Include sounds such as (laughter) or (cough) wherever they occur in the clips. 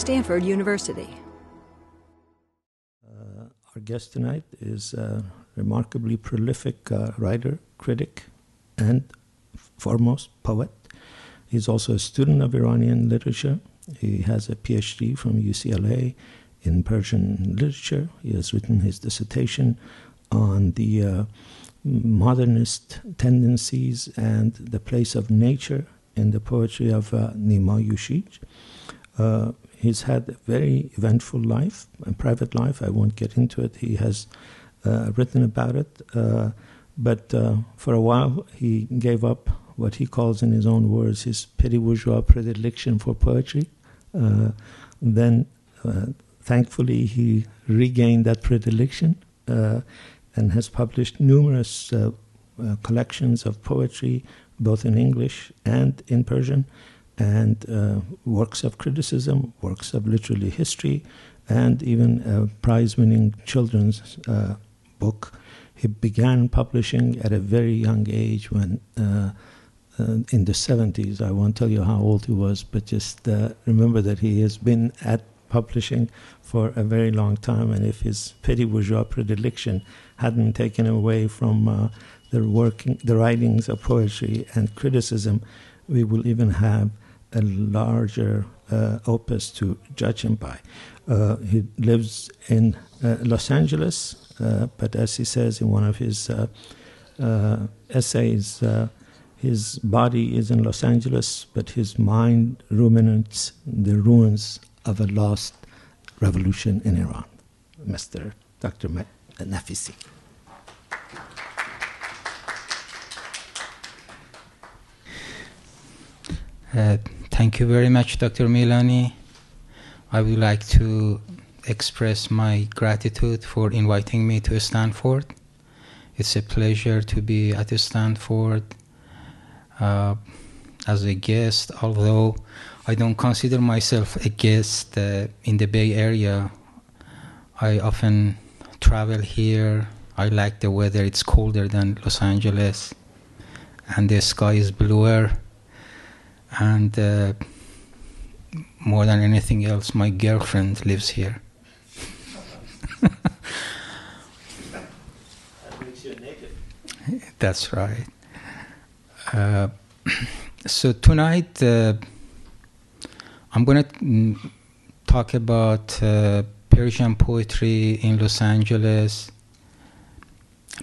Stanford University. Uh, our guest tonight is a remarkably prolific uh, writer, critic, and foremost poet. He's also a student of Iranian literature. He has a PhD from UCLA in Persian literature. He has written his dissertation on the uh, modernist tendencies and the place of nature in the poetry of uh, Nima Yushij. Uh, he's had a very eventful life, a private life. I won't get into it. He has uh, written about it. Uh, but uh, for a while, he gave up what he calls, in his own words, his petit bourgeois predilection for poetry. Uh, then, uh, thankfully, he regained that predilection uh, and has published numerous collections of poetry, both in English and in Persian, and uh, works of criticism, works of literary history, and even a prize winning children's uh, book. He began publishing at a very young age when. Uh, uh in the 70s, I won't tell you how old he was, but just uh, remember that he has been at publishing for a very long time. And if his petty bourgeois predilection hadn't taken away from uh, the working, the writings of poetry and criticism, we will even have a larger uh, opus to judge him by. Uh, he lives in uh, Los Angeles, but as he says in one of his essays, his body is in Los Angeles, but his mind ruminates the ruins of a lost revolution in Iran. Mr. Dr. Naficy. Uh, thank you very much, Dr. Milani. I would like to express my gratitude for inviting me to Stanford. It's a pleasure to be at Stanford uh, as a guest, although I don't consider myself a guest uh, in the Bay Area. I often travel here. I like the weather, it's colder than Los Angeles, and the sky is bluer and uh, more than anything else, my girlfriend lives here. That's right. Uh, (clears throat) so tonight, uh, I'm going to talk about uh, Persian poetry in Los Angeles,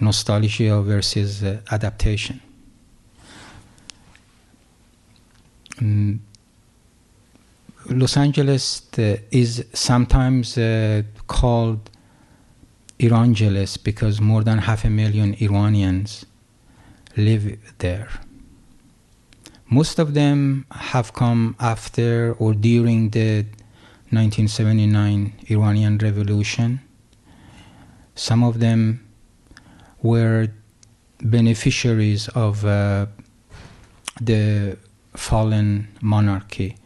nostalgia versus uh, adaptation. Um, Los Angeles uh, is sometimes uh, called Irangeles because more than half a million Iranians live there. Most of them have come after or during the 1979 Iranian Revolution. Some of them were beneficiaries of uh, the fallen monarchy.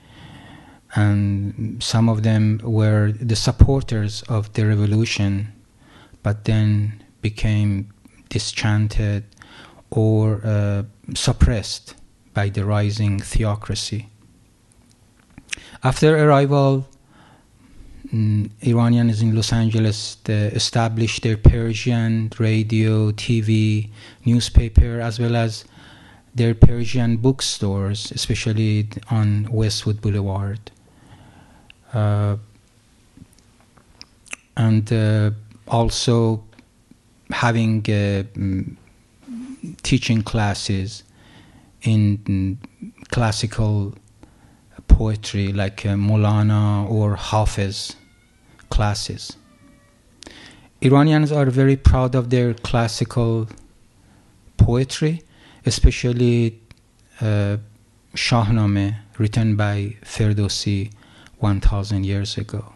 And some of them were the supporters of the revolution, but then became dischanted or uh, suppressed by the rising theocracy. After arrival, mm, Iranians in Los Angeles established their Persian radio, TV, newspaper, as well as their Persian bookstores, especially on Westwood Boulevard. Uh, and uh, also having uh, mm, teaching classes in mm, classical poetry like uh, Molana or Hafiz classes. Iranians are very proud of their classical poetry especially uh, Shahnameh written by Ferdowsi 1000 years ago.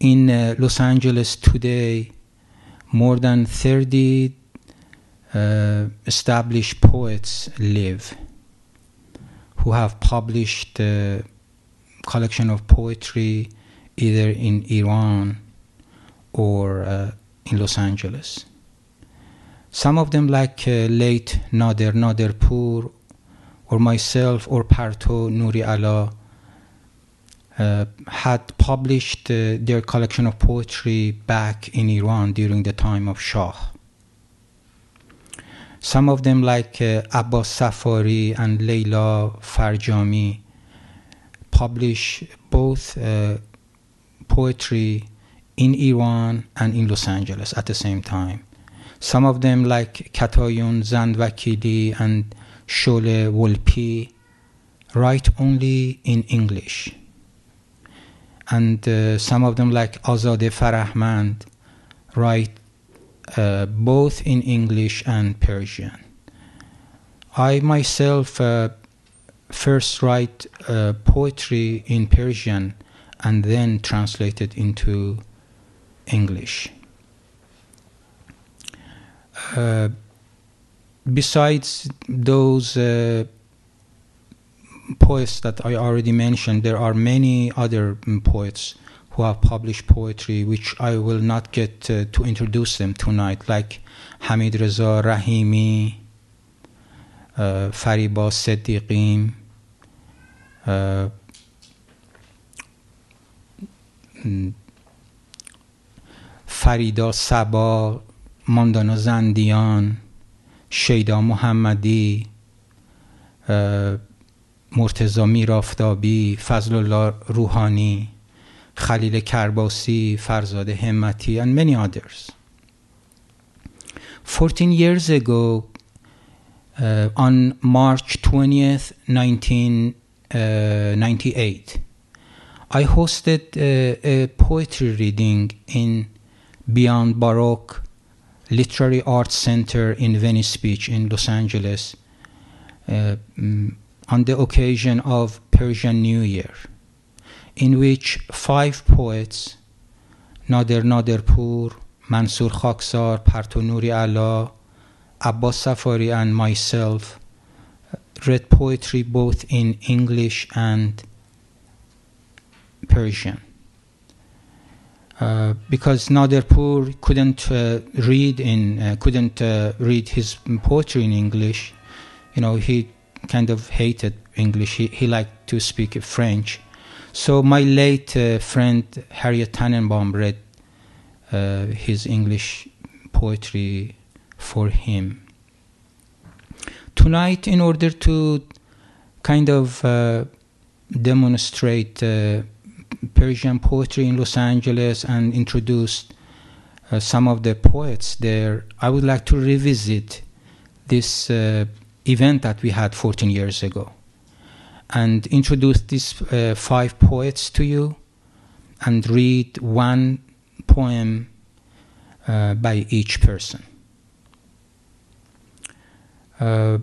In uh, Los Angeles today, more than 30 uh, established poets live who have published a collection of poetry either in Iran or uh, in Los Angeles. Some of them, like uh, late Nader Naderpour, or myself, or Parto Nuri Allah, uh, had published uh, their collection of poetry back in Iran during the time of Shah. Some of them, like uh, Abbas Safari and Leila Farjami, publish both uh, poetry in Iran and in Los Angeles at the same time. Some of them, like Katayun Zandvakili and Sholeh Wolpé, write only in English. And uh, some of them, like Azadeh Farahmand, write uh, both in English and Persian. I myself uh, first write uh, poetry in Persian and then translate it into English. Uh, besides those uh, poets that I already mentioned, there are many other mm, poets who have published poetry, which I will not get uh, to introduce them tonight, like Hamid Reza Rahimi, uh, Fariba Sedighim, uh, mm, Farida Saba, Mandana Zandian, شیدا محمدی مرتزا میرافتابی فضل الله روحانی خلیل کرباسی فرزاد همتی and many others 14 years ago uh, on March 20th 1998 I hosted a, a poetry reading in Beyond Baroque Literary Arts Center in Venice Beach in Los Angeles uh, mm, on the occasion of Persian New Year, in which five poets, Nader Naderpour, Mansur Khaksar, Partonuri Allah, Abbas Safari, and myself read poetry both in English and Persian. Uh, because Naderpour couldn't uh, read in uh, couldn't uh, read his poetry in English, you know he kind of hated English. He he liked to speak French. So my late uh, friend Harriet Tannenbaum read his English poetry for him. Tonight, in order to kind of demonstrate Persian poetry in Los Angeles and introduced uh, some of the poets there, I would like to revisit this uh, event that we had 14 years ago and introduce these uh, five poets to you and read one poem uh, by each person. Uh,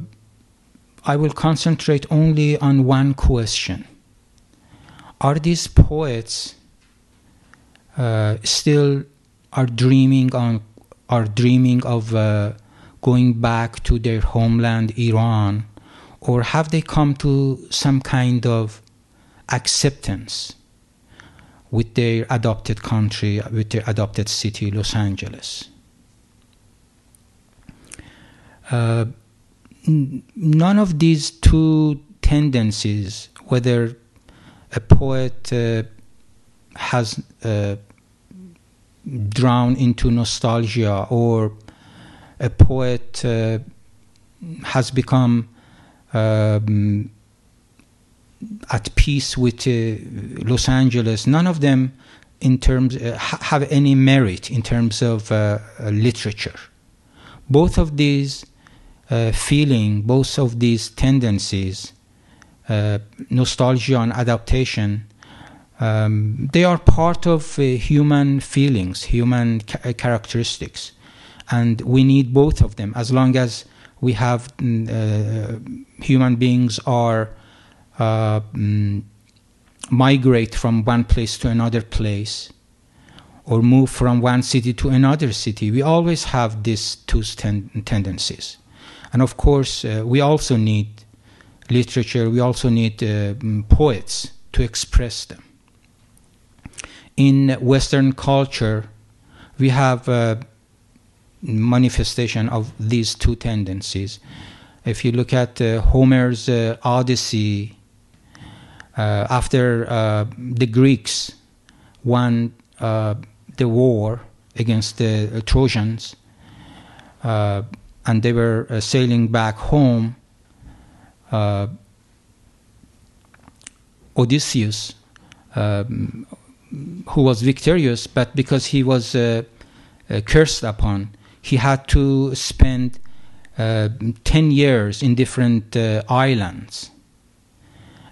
I will concentrate only on one question are these poets uh, still are dreaming on are dreaming of uh, going back to their homeland Iran? Or have they come to some kind of acceptance with their adopted country with their adopted city Los Angeles? Uh, none of these two tendencies whether a poet uh, has uh, drawn into nostalgia or a poet uh, has become um, at peace with uh, Los Angeles, none of them in terms uh, have any merit in terms of uh, literature. Both of these feeling, both of these tendencies uh, nostalgia and adaptation, um, they are part of uh, human feelings, human ca- uh, characteristics, and we need both of them. As long as we have mm, uh, human beings are uh, mm, migrate from one place to another place, or move from one city to another city, we always have these two ten- tendencies, and of course, uh, we also need literature, we also need uh, poets to express them. In Western culture, we have a manifestation of these two tendencies. If you look at uh, Homer's uh, Odyssey, uh, after uh, the Greeks won uh, the war against the Trojans, and they were sailing back home, uh, Odysseus, um, who was victorious, but because he was uh, uh, cursed upon, he had to spend uh, 10 years in different uh, islands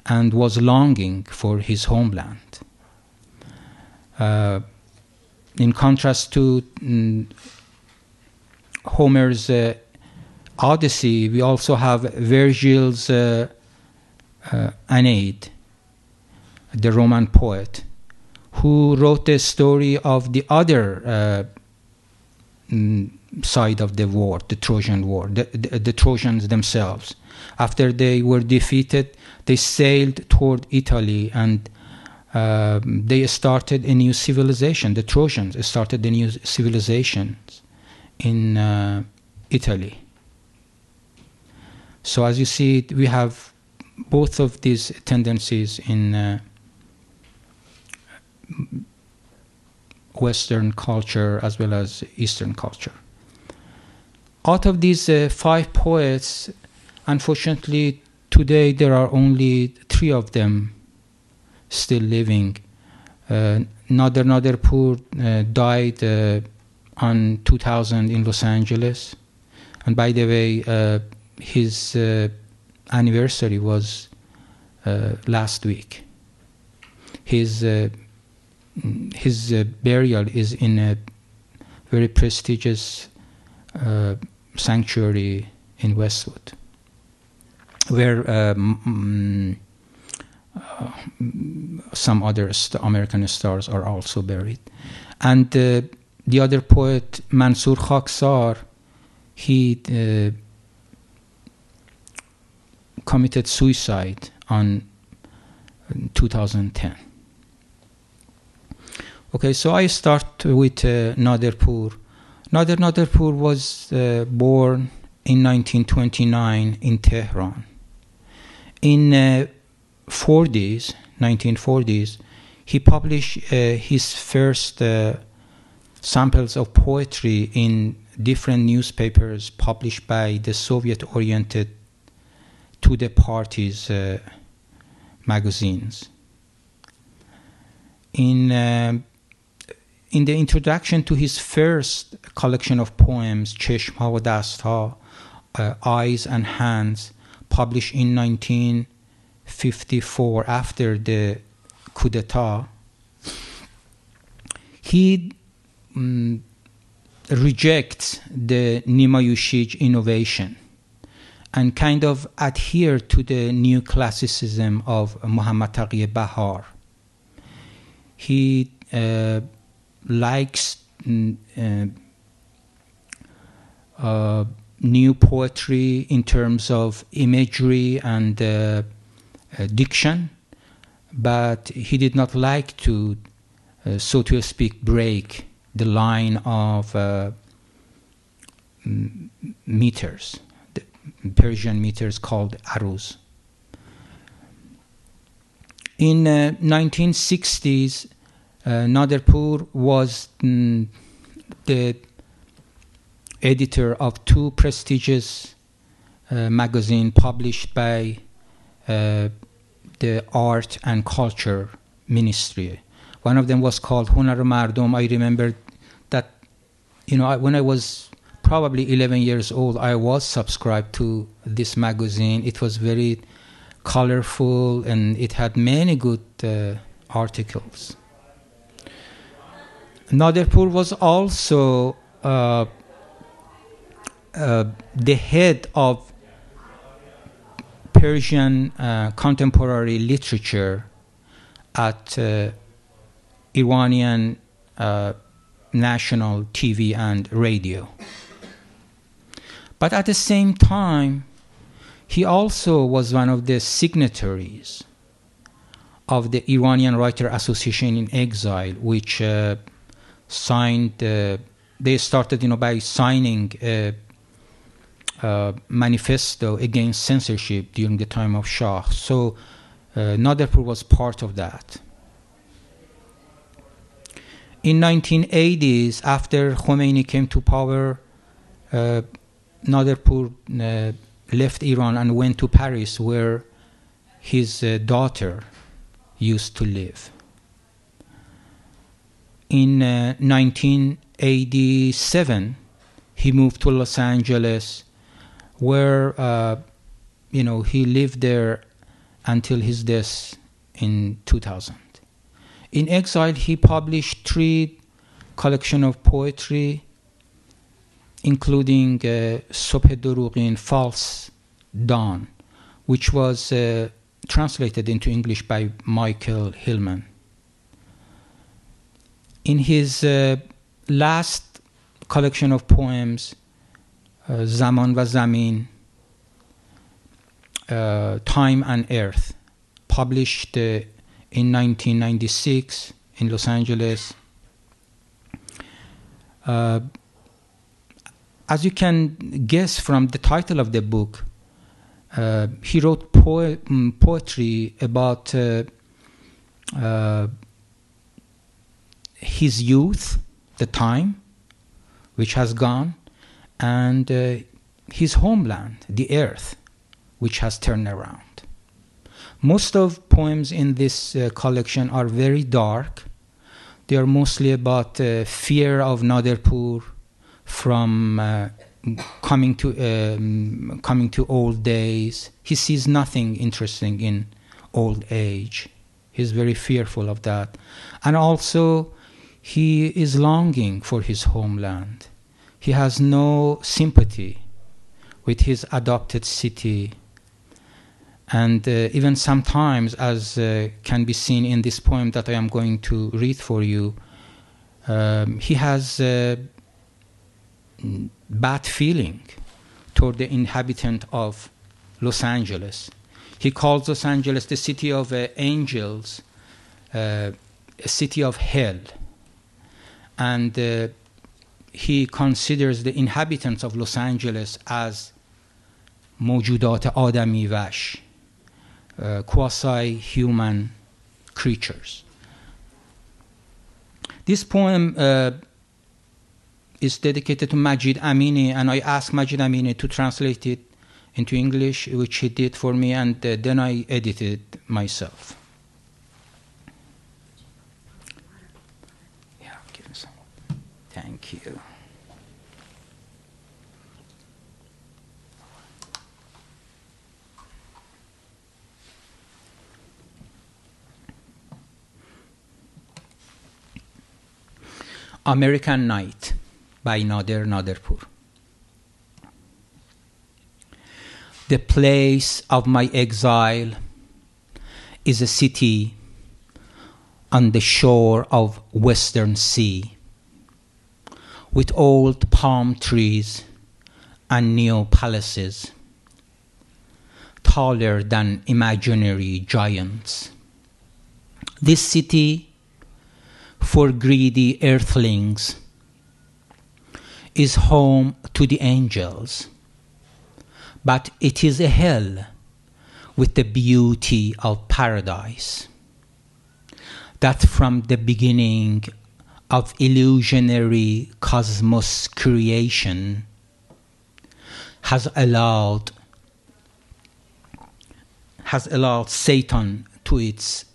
and was longing for his homeland. In contrast to mm, Homer's Odyssey, we also have Virgil's uh, uh, Aeneid, the Roman poet, who wrote the story of the other uh, mm, side of the war, the Trojan War, the, the, the Trojans themselves. After they were defeated, they sailed toward Italy and um, they started a new civilization. The Trojans started a new civilization in uh, Italy. So, as you see, we have both of these tendencies in uh, Western culture as well as Eastern culture. Out of these uh, five poets, unfortunately, today there are only three of them still living. Uh, Nader Naderpour uh, died uh, on 2000 in Los Angeles. And by the way, uh, his uh, anniversary was uh, last week. His uh, his uh, burial is in a very prestigious uh, sanctuary in Westwood, where um, some other st- American stars are also buried. And the other poet, Mansur Khaksar, he committed suicide on 2010. Okay, so I start with uh. Nader Naderpour was uh, born in 1929 in Tehran. In uh, 40s, 1940s, he published uh, his first uh, samples of poetry in different newspapers published by the Soviet-oriented to the party's uh, magazines. In um, in the introduction to his first collection of poems, Cheshmha wa Dastha, uh, Eyes and Hands, published in 1954 after the coup d'etat, he mm, rejects the Nima Yushij innovation and kind of adhere to the new classicism of Muhammad Taqi Bahar. He uh, likes mm, uh, uh, new poetry in terms of imagery and uh, uh, diction, but he did not like to, uh, so to speak, break the line of meters, Persian meters called aruz. In uh, 1960s, uh, Naderpour was mm, the editor of two prestigious uh, magazines published by uh, the Art and Culture Ministry. One of them was called Hunar Mardom. I remember that, you know, I, when I was probably 11 years old, I was subscribed to this magazine. It was very colorful and it had many good uh, articles. Naderpour was also uh, uh, the head of Persian uh, contemporary literature at uh, Iranian uh, national TV and radio. But at the same time, he also was one of the signatories of the Iranian Writer Association in Exile, which uh, signed. Uh, they started, you know, by signing a, a manifesto against censorship during the time of Shah. So Uh, was part of that. In 1980s, after Khomeini came to power, uh, Naderpour uh, left Iran and went to Paris, where his uh, daughter used to live. In 1987, he moved to Los Angeles, where uh, you know he lived there until his death in 2000. In exile, he published three collection of poetry, including uh, Durugin, False Dawn, which was uh, translated into English by Michael Hillman. In his uh, last collection of poems, uh, Zaman va Zamin, uh, Time and Earth, published uh, in 1996 in Los Angeles. As you can guess from the title of the book, uh, he wrote po- mm, poetry about uh, uh, his youth, the time which has gone, and uh, his homeland, the earth, which has turned around. Most of poems in this uh, collection are very dark. They are mostly about uh, fear of Naderpour from uh, coming to um, coming to old days. He sees nothing interesting in old age. He's very fearful of that, and also he is longing for his homeland. He has no sympathy with his adopted city and uh, even sometimes, as uh, can be seen in this poem that I am going to read for you, um, he has a bad feeling toward the inhabitant of Los Angeles. He calls Los Angeles the city of uh, angels, uh, a city of hell. And uh, he considers the inhabitants of Los Angeles as موجودات آدمی وش uh, quasi human creatures. This poem uh, is dedicated to Majid Amini, and I asked Majid Amini to translate it into English, which he did for me, and uh, then I edited myself. Yeah, Thank you. American Night by Nader Naderpour. The place of my exile is a city on the shore of western sea with old palm trees and neo palaces taller than imaginary giants. This city for greedy earthlings is home to the angels, but it is a hell with the beauty of paradise. That from the beginning of illusionary cosmos creation has allowed has allowed Satan to its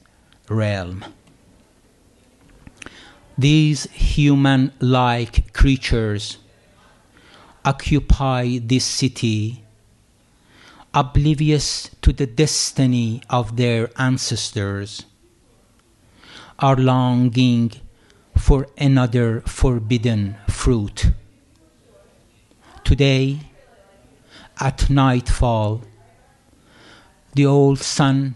realm. These human like creatures occupy this city, oblivious to the destiny of their ancestors, are longing for another forbidden fruit. Today, at nightfall, the old sun,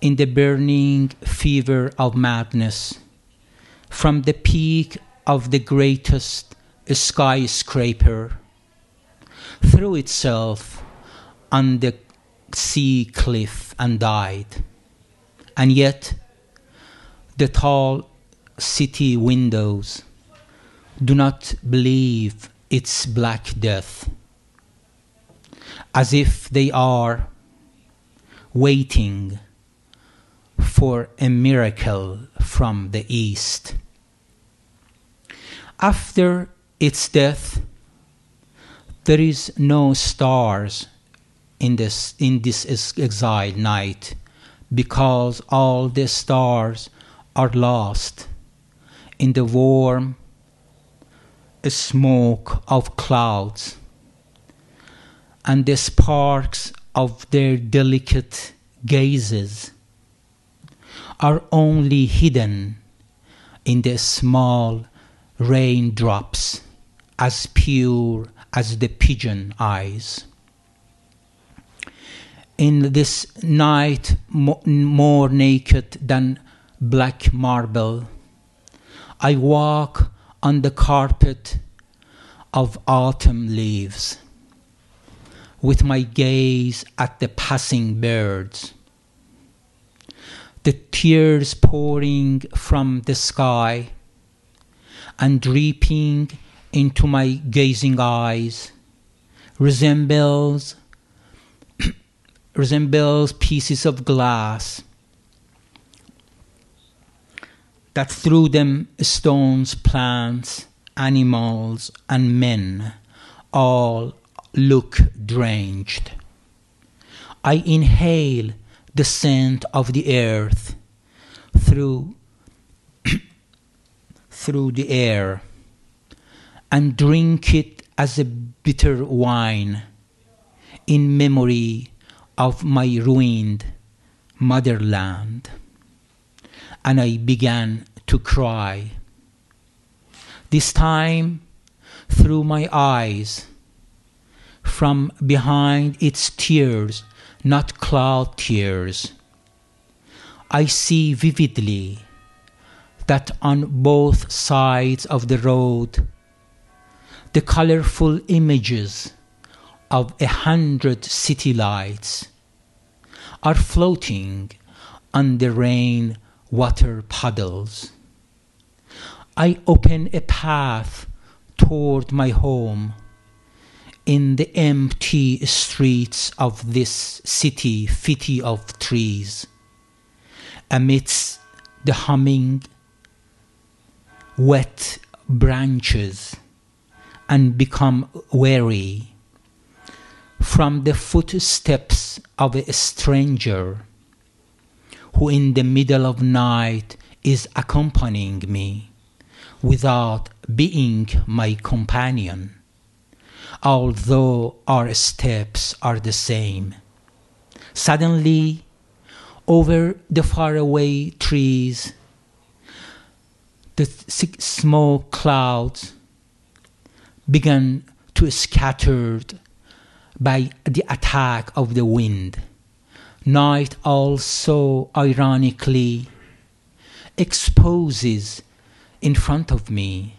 in the burning fever of madness, from the peak of the greatest skyscraper threw itself on the sea cliff and died. And yet, the tall city windows do not believe its black death, as if they are waiting for a miracle from the East. After its death, there is no stars in this in this exile night because all the stars are lost in the warm smoke of clouds and the sparks of their delicate gazes are only hidden in the small raindrops as pure as the pigeon eyes. In this night more naked than black marble, I walk on the carpet of autumn leaves with my gaze at the passing birds. The tears pouring from the sky and dripping into my gazing eyes resembles (clears throat) resembles pieces of glass that through them stones, plants, animals, and men all look drenched. I inhale the scent of the earth through (clears throat) through the air and drink it as a bitter wine in memory of my ruined motherland. And I began to cry. This time through my eyes from behind its tears, not cloud tears. I see vividly that on both sides of the road, the colorful images of a hundred city lights are floating on the rain water puddles. I open a path toward my home in the empty streets of this city fitty of trees, amidst the humming wet branches, and become weary from the footsteps of a stranger who in the middle of night is accompanying me without being my companion although our steps are the same. Suddenly, over the faraway trees, the smoke clouds began to scatter by the attack of the wind. Night also, ironically, exposes in front of me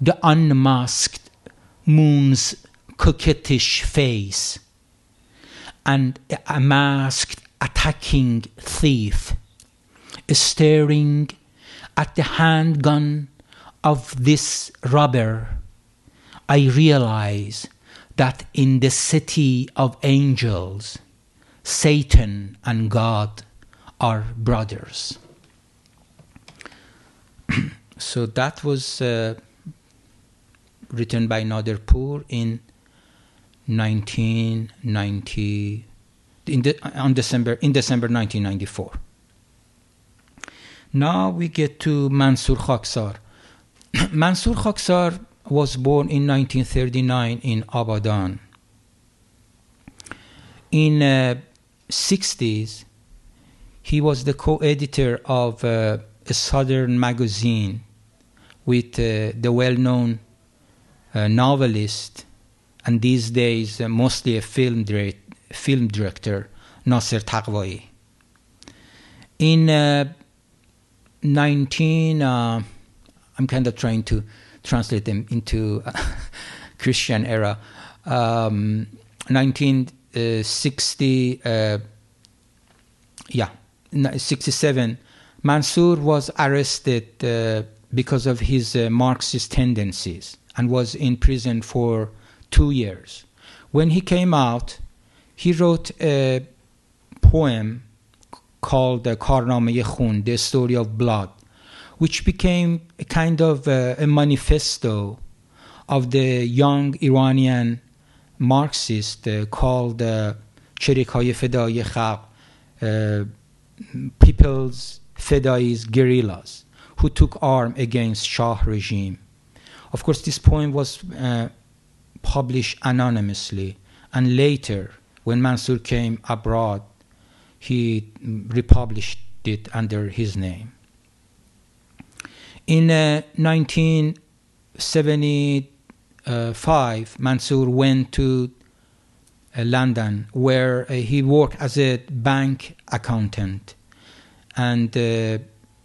the unmasked moon's coquettish face and a masked attacking thief staring at the handgun of this robber, I realize that in the city of angels, Satan and God are brothers. (clears throat) so that was. Uh, written by Naderpour in 1990 in the, on December in December 1994. Now we get to Mansur Khaksar. (clears throat) Mansur Khaksar was born in 1939 in Abadan. In uh, 60s, he was the co-editor of uh, a Southern magazine with uh, the well-known a novelist, and these days uh, mostly a film, film director, Nasser Taghvai. In uh, 19, uh, I'm kind of trying to translate them into (laughs) Christian era. Um, 1960, uh, yeah, 67, Mansur was arrested uh, because of his uh, Marxist tendencies and was in prison for two years. When he came out, he wrote a poem called uh, Karname Khun, the story of blood, which became a kind of uh, a manifesto of the young Iranian Marxist uh, called uh, Cherikhay Fedai uh, People's Fedais Guerrillas, who took arm against Shah regime. Of course, this poem was uh, published anonymously, and later, when Mansur came abroad, he republished it under his name. In uh, 1975, Mansur went to uh, London, where uh, he worked as a bank accountant, and uh,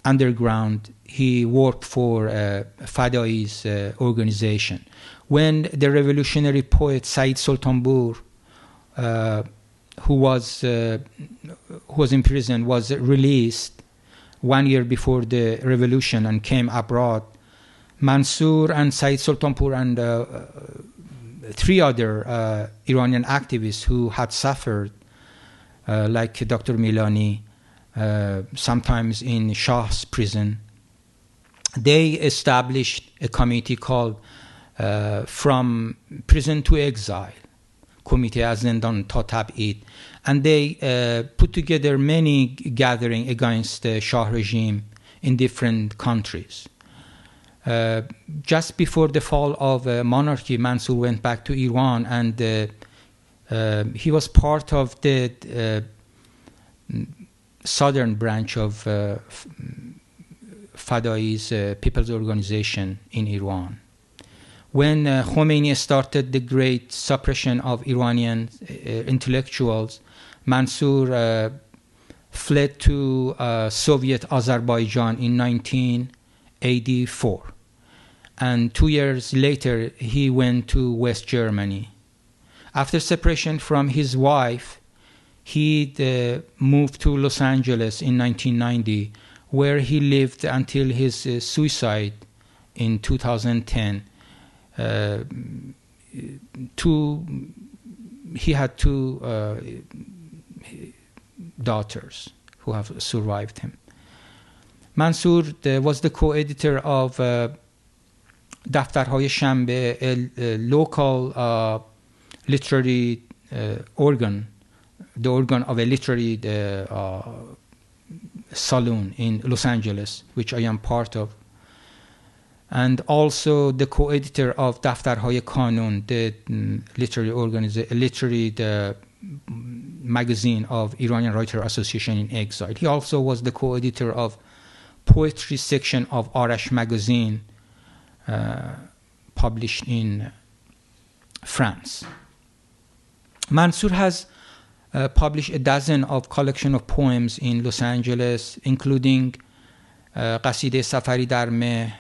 underground he worked for uh, Fadai's uh, organization. When the revolutionary poet Said Sultanpur, uh, who was uh, who was in prison, was released one year before the revolution and came abroad, Mansur and Said Sultanpur and uh, uh, three other uh, Iranian activists who had suffered, uh, like Dr. Milani, uh, sometimes in Shah's prison, they established a committee called uh, From Prison to Exile, Committee Azendan زندان and they uh, put together many gathering against the Shah regime in different countries. Uh, just before the fall of uh, monarchy, Mansur went back to Iran, and uh, uh he was part of the uh, southern branch of uh, Fadai's People's Organization in Iran. When Khomeini started the great suppression of Iranian intellectuals, Mansur fled to Soviet Azerbaijan in 1984 and two years later he went to West Germany. After separation from his wife, he uh, moved to Los Angeles in 1990, where he lived until his uh, suicide in 2010. Uh, two, he had two uh, daughters who have survived him. Mansur uh, was the co-editor of uh, دفترهای شنبه local uh, literary uh, organ the organ of a literary uh, saloon in Los Angeles which I am part of and also the co-editor of دفترهای کانون the um, literary organization literary the magazine of Iranian Writer Association in Exile. He also was the co-editor of poetry section of Arash magazine uh, published in France. Mansur has uh, published a dozen of collection of poems in Los Angeles, including uh, Qaside Safari Darme,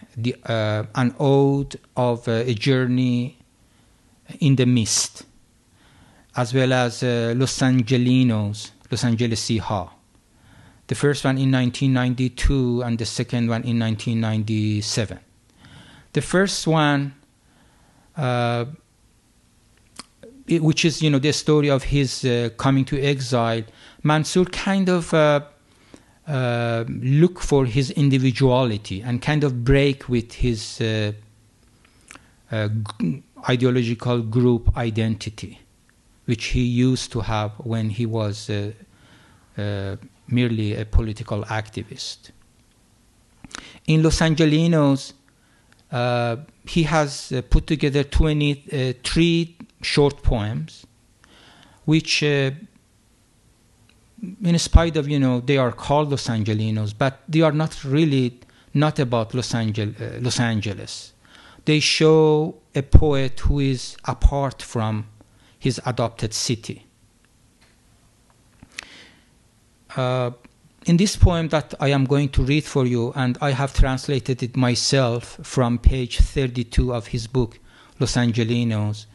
uh, an ode of uh, a journey in the mist, as well as uh, Los Angelinos, Los Angeles, Angelesiha. The first one in 1992 and the second one in 1997. The first one, uh, it, which is you know the story of his uh, coming to exile, Mansur kind of uh, uh look for his individuality and kind of break with his uh, ideological group identity, which he used to have when he was merely a political activist. In Los Angelinos, uh, he has uh, put together 23 uh, short poems, which, uh, in spite of, you know, they are called Los Angelinos, but they are not really not about Los, Angel- uh, Los Angeles. They show a poet who is apart from his adopted city. Uh, in this poem that I am going to read for you, and I have translated it myself from page 32 of his book, Los Angelinos,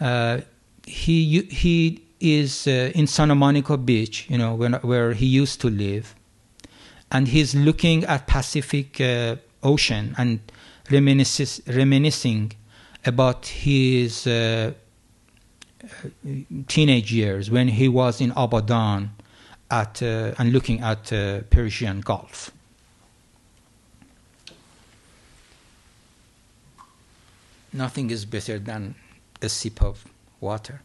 uh, he, he is uh, in Santa Monica Beach, you know, when, where he used to live, and he's looking at Pacific uh, Ocean and reminiscing about his uh, teenage years when he was in Abadan at uh, and looking at uh, Persian Gulf. Nothing is better than a sip of water.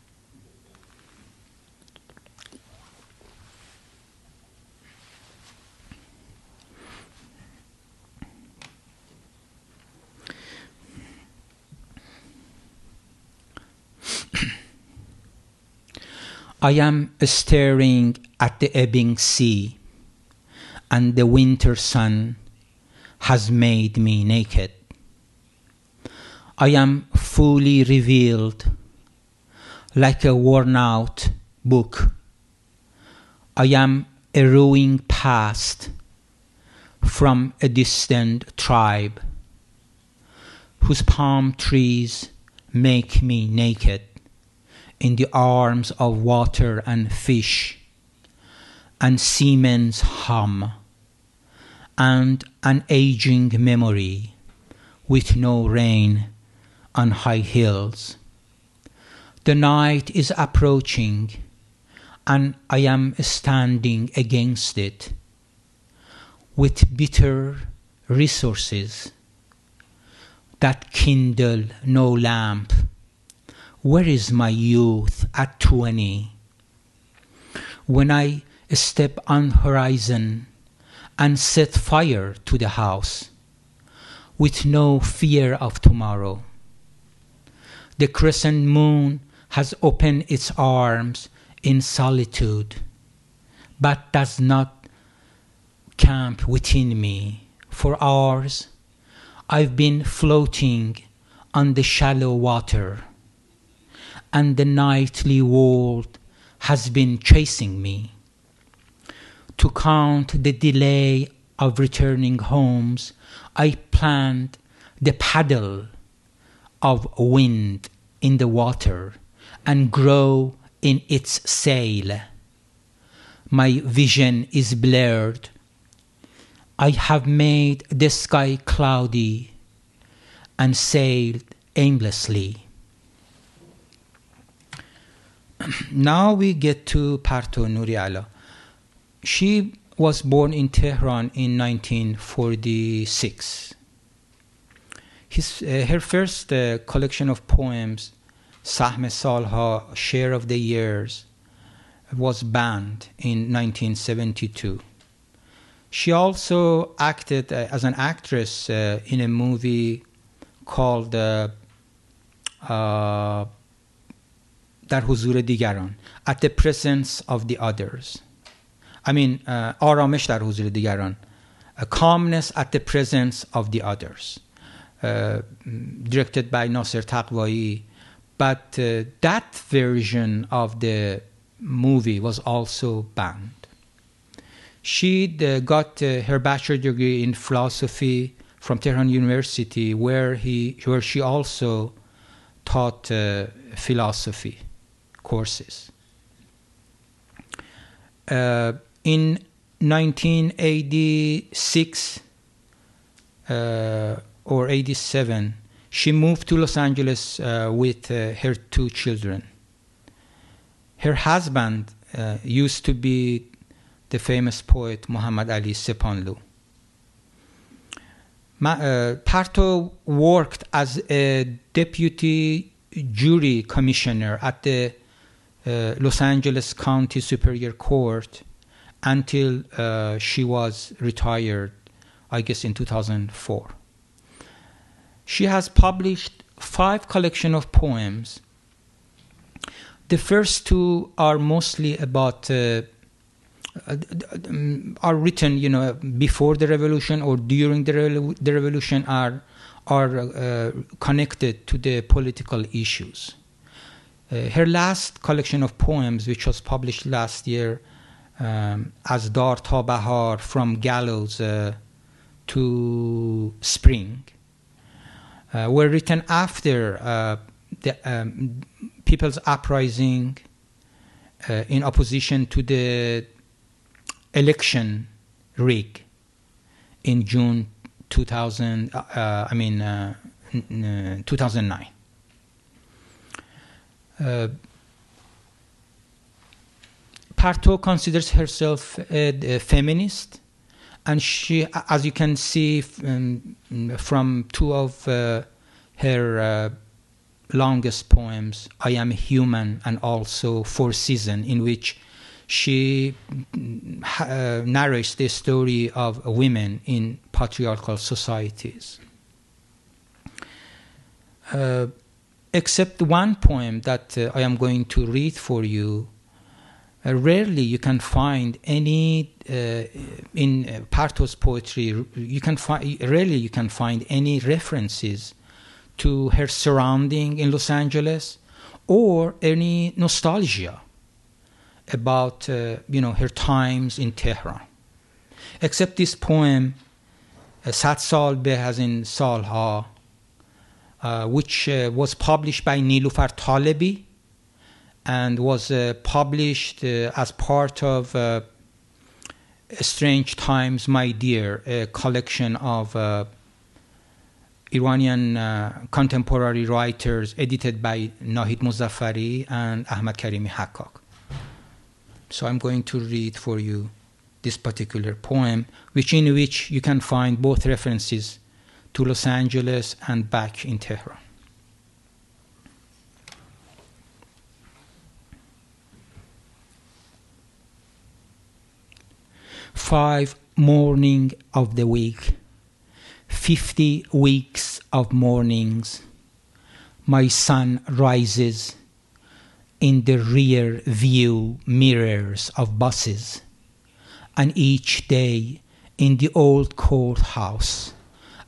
I am staring at the ebbing sea, and the winter sun has made me naked. I am fully revealed like a worn out book. I am a ruin past from a distant tribe whose palm trees make me naked in the arms of water and fish, and seamen's hum, and an aging memory with no rain on high hills. The night is approaching, and I am standing against it with bitter resources that kindle no lamp where is my youth at 20? When I step on horizon and set fire to the house with no fear of tomorrow. The crescent moon has opened its arms in solitude, but does not camp within me. For hours, I've been floating on the shallow water and the nightly world has been chasing me. To count the delay of returning homes, I planned the paddle of wind in the water and grow in its sail. My vision is blurred. I have made the sky cloudy and sailed aimlessly. Now we get to Parto Nuriala. She was born in Tehran in 1946. His, uh, her first uh, collection of poems, Sahme Salha, Share of the Years, was banned in 1972. She also acted uh, as an actress uh, in a movie called uh, uh, در حضور دیگران. At the presence of the others. I mean uh, آرامش در حضور دیگران. A calmness at the presence of the others. Uh, directed by Nasser Taghvai but uh, that version of the movie was also banned. She uh, got uh, her bachelor degree in philosophy from Tehran University where he where she also taught uh, philosophy courses. Uh, in 1986 uh, or 87, she moved to Los Angeles uh, with uh, her two children. Her husband uh, used to be the famous poet Muhammad Ali Sepanlu. Uh, Parto worked as a deputy jury commissioner at the uh, Los Angeles County Superior Court until uh, she was retired, I guess in 2004. She has published five collection of poems. The first two are mostly about uh, are written, you know, before the revolution or during the, re- the revolution are are uh, connected to the political issues. Uh, her last collection of poems, which was published last year um, as Dar ta Bahar, from gallows uh, to spring, uh, were written after uh, the um, people's uprising uh, in opposition to the election rig in June 2000. Uh, I mean, 2009. Parto considers herself a, a, feminist, and she, as you can see um, from two of uh, her uh, longest poems, I Am Human and also Four Seasons, in which she uh, narrates the story of women in patriarchal societies. Except one poem that uh, I am going to read for you, uh, rarely you can find any uh, in uh, Parto's poetry. You can find rarely you can find any references to her surrounding in Los Angeles or any nostalgia about uh, you know her times in Tehran. Except this poem, Sad Sal Be as in Salha, which uh, was published by Nilufar Talebi and was uh, published uh, as part of uh, Strange Times, My Dear, a collection of Iranian contemporary writers edited by Nahid Mozaffari and Ahmad Karimi Hakkak. So I'm going to read for you this particular poem, which in which you can find both references to Los Angeles and back in Tehran. Five morning of the week, fifty weeks of mornings. My sun rises in the rear view mirrors of buses, and each day in the old courthouse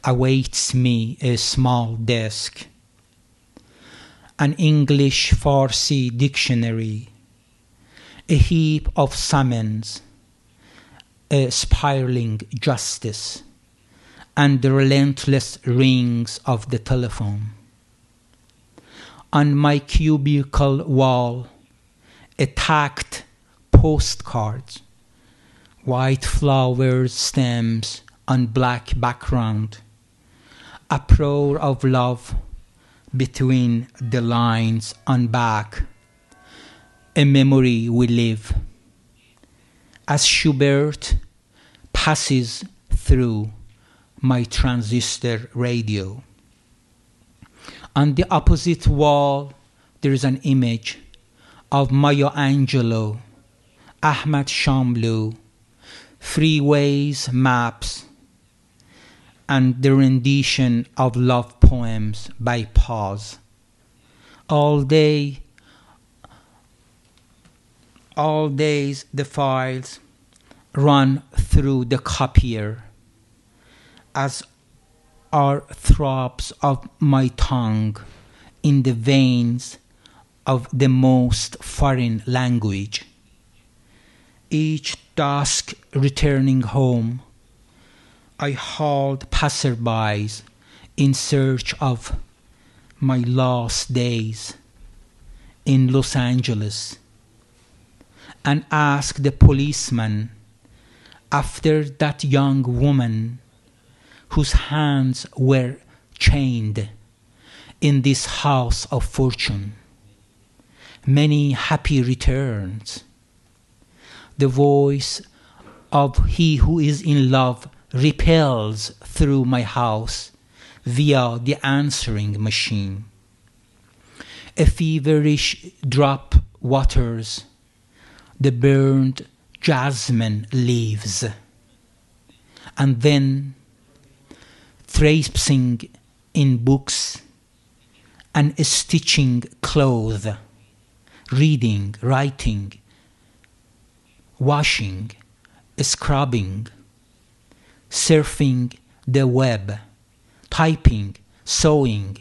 awaits me a small desk, an English Farsi dictionary, a heap of summons, a spiraling justice, and the relentless rings of the telephone. On my cubicle wall, a tacked postcards, white flowers stems on black background uproar of love between the lines on back, a memory we live. As Schubert passes through my transistor radio. On the opposite wall, there is an image of Maya Angelou, Ahmad Shamlou, freeways, maps, and the rendition of love poems by Paz. All day, all days the files run through the copier as are throbs of my tongue in the veins of the most foreign language. Each dusk returning home I hauled passerbys in search of my lost days in Los Angeles and asked the policeman after that young woman whose hands were chained in this house of fortune. Many happy returns. The voice of he who is in love repels through my house via the answering machine. A feverish drop waters the burned jasmine leaves, and then traipsing in books and stitching clothes, reading, writing, washing, scrubbing surfing the web, typing, sewing,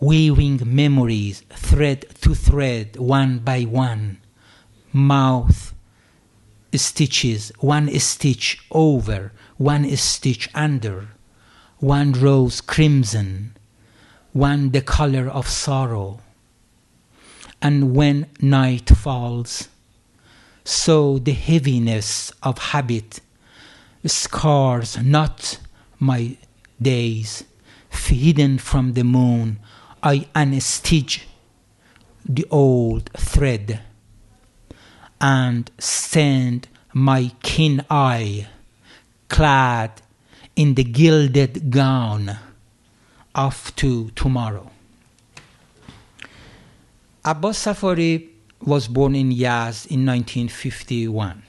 weaving memories thread to thread, one by one, mouth stitches, one stitch over, one stitch under, one rose crimson, one the color of sorrow. And when night falls, so the heaviness of habit scars, not my days, hidden from the moon, I unstitch the old thread. and send my keen eye, clad in the gilded gown, off to tomorrow. Abbas Safari was born in Yazd in 1951.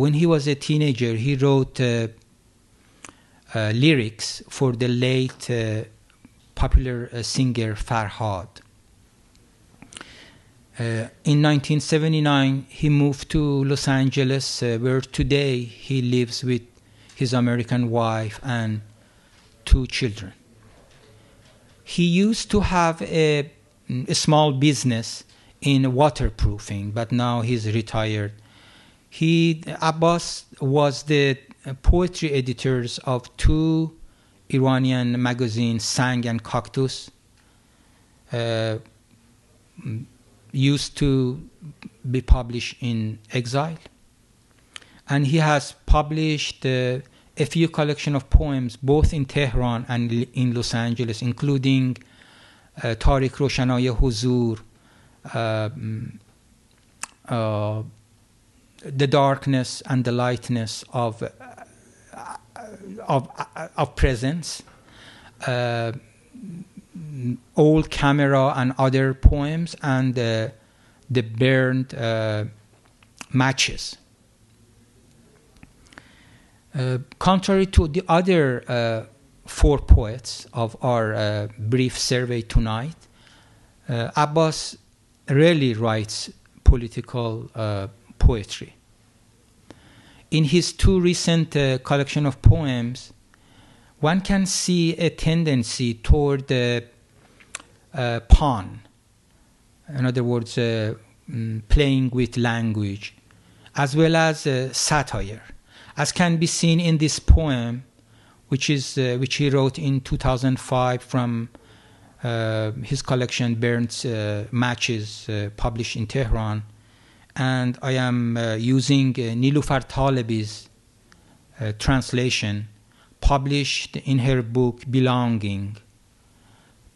When he was a teenager, he wrote uh, uh, lyrics for the late uh, popular uh, singer Farhad. Uh, in 1979, he moved to Los Angeles, uh, where today he lives with his American wife and two children. He used to have a, a small business in waterproofing, but now he's retired. He Abbas was the poetry editors of two Iranian magazines, Sang and Cactus. Uh, used to be published in exile. And he has published uh, a few collection of poems both in Tehran and in Los Angeles, including uh, Tariq Roshanay Huzur, uh, uh, The Darkness and the Lightness of, uh, of, uh, of Presence. Uh, old camera and other poems and uh, the burned uh, matches. Uh, contrary to the other uh, four poets of our uh, brief survey tonight, uh, Abbas rarely writes political poetry. In his two recent collection of poems, one can see a tendency toward the uh, pun, in other words, uh, mm, playing with language, as well as uh, satire, as can be seen in this poem, which is uh, which he wrote in 2005 from uh, his collection Burnt uh, Matches, published in Tehran, and I am using uh, Nilufar Talebi's translation, published in her book Belonging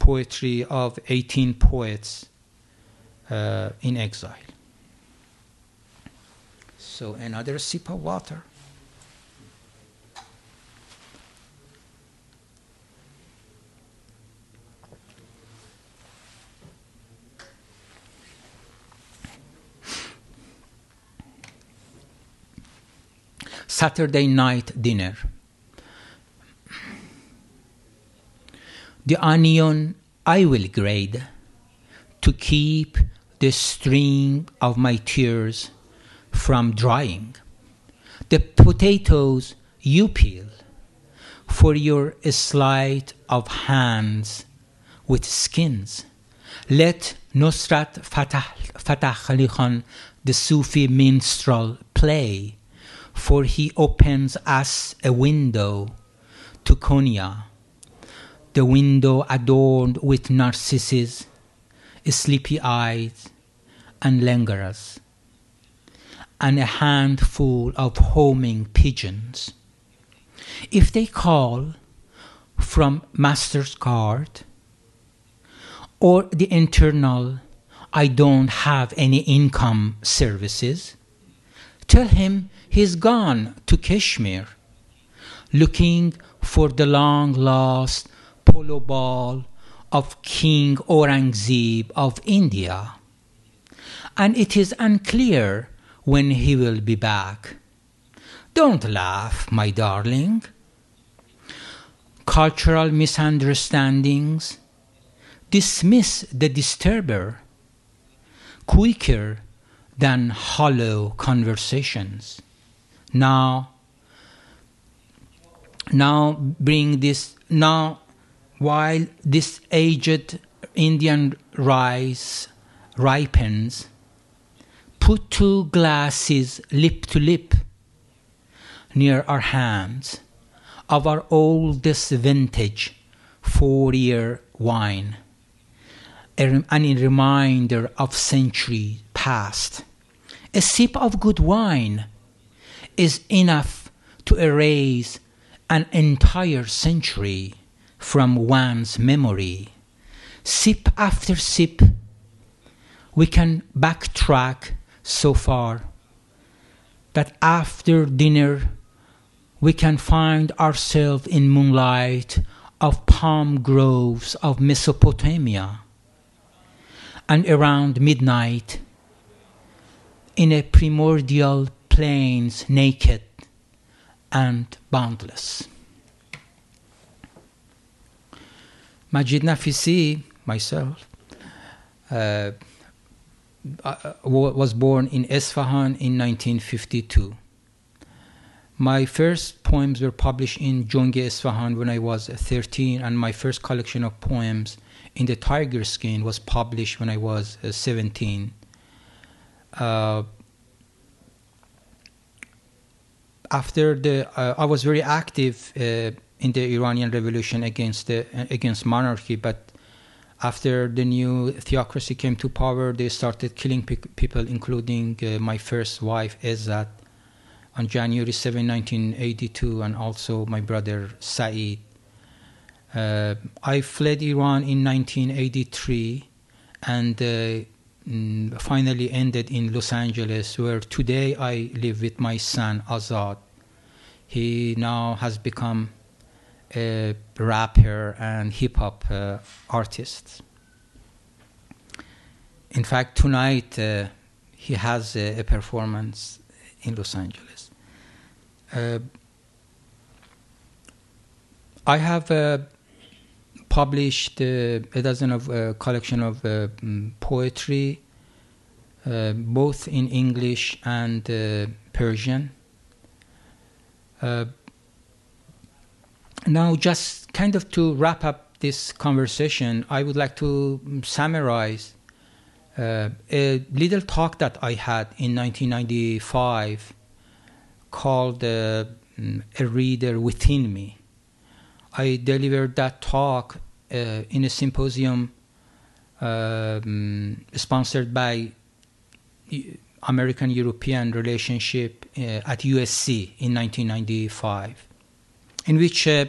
poetry of 18 poets uh, in exile. So, another sip of water. Saturday night dinner. The onion I will grade to keep the string of my tears from drying. The potatoes you peel for your sleight of hands with skins. Let Nusrat Fateh, Fateh Ali Khan, the Sufi minstrel, play, for he opens us a window to Konya the window adorned with narcissus, sleepy eyes, and languorous, and a handful of homing pigeons. If they call from master's guard, or the internal, I don't have any income services, tell him he's gone to Kashmir, looking for the long lost polo ball of King Aurangzeb of India. And it is unclear when he will be back. Don't laugh, my darling. Cultural misunderstandings dismiss the disturber quicker than hollow conversations. Now, now bring this, now while this aged Indian rice ripens, put two glasses lip to lip near our hands of our oldest vintage four year wine, a, a reminder of century past. A sip of good wine is enough to erase an entire century from one's memory. Sip after sip, we can backtrack so far that after dinner we can find ourselves in moonlight of palm groves of Mesopotamia, and around midnight in a primordial plains naked and boundless. Majid Naficy, myself, uh, uh was born in Esfahan in 1952. My first poems were published in Jung Esfahan when I was 13, and my first collection of poems in the Tiger Skin was published when I was uh, 17. Uh, after the, uh, I was very active uh, in the Iranian Revolution against the against monarchy, but after the new theocracy came to power, they started killing pe- people, including uh, my first wife, Ezzat on January 7, 1982, and also my brother Saeed. Uh, I fled Iran in 1983 and mm, finally ended in Los Angeles, where today I live with my son Azad. He now has become a rapper and hip hop uh, artist. In fact, tonight uh, he has a, a performance in Los Angeles. Uh, I have uh, published uh, a dozen of uh, collection of mm, poetry, both in English and Persian. Now, just kind of to wrap up this conversation, I would like to mm, summarize a little talk that I had in 1995 called uh, A Reader Within Me. I delivered that talk uh, in a symposium um, sponsored by American European Relationship uh, at USC in 1995, in which uh,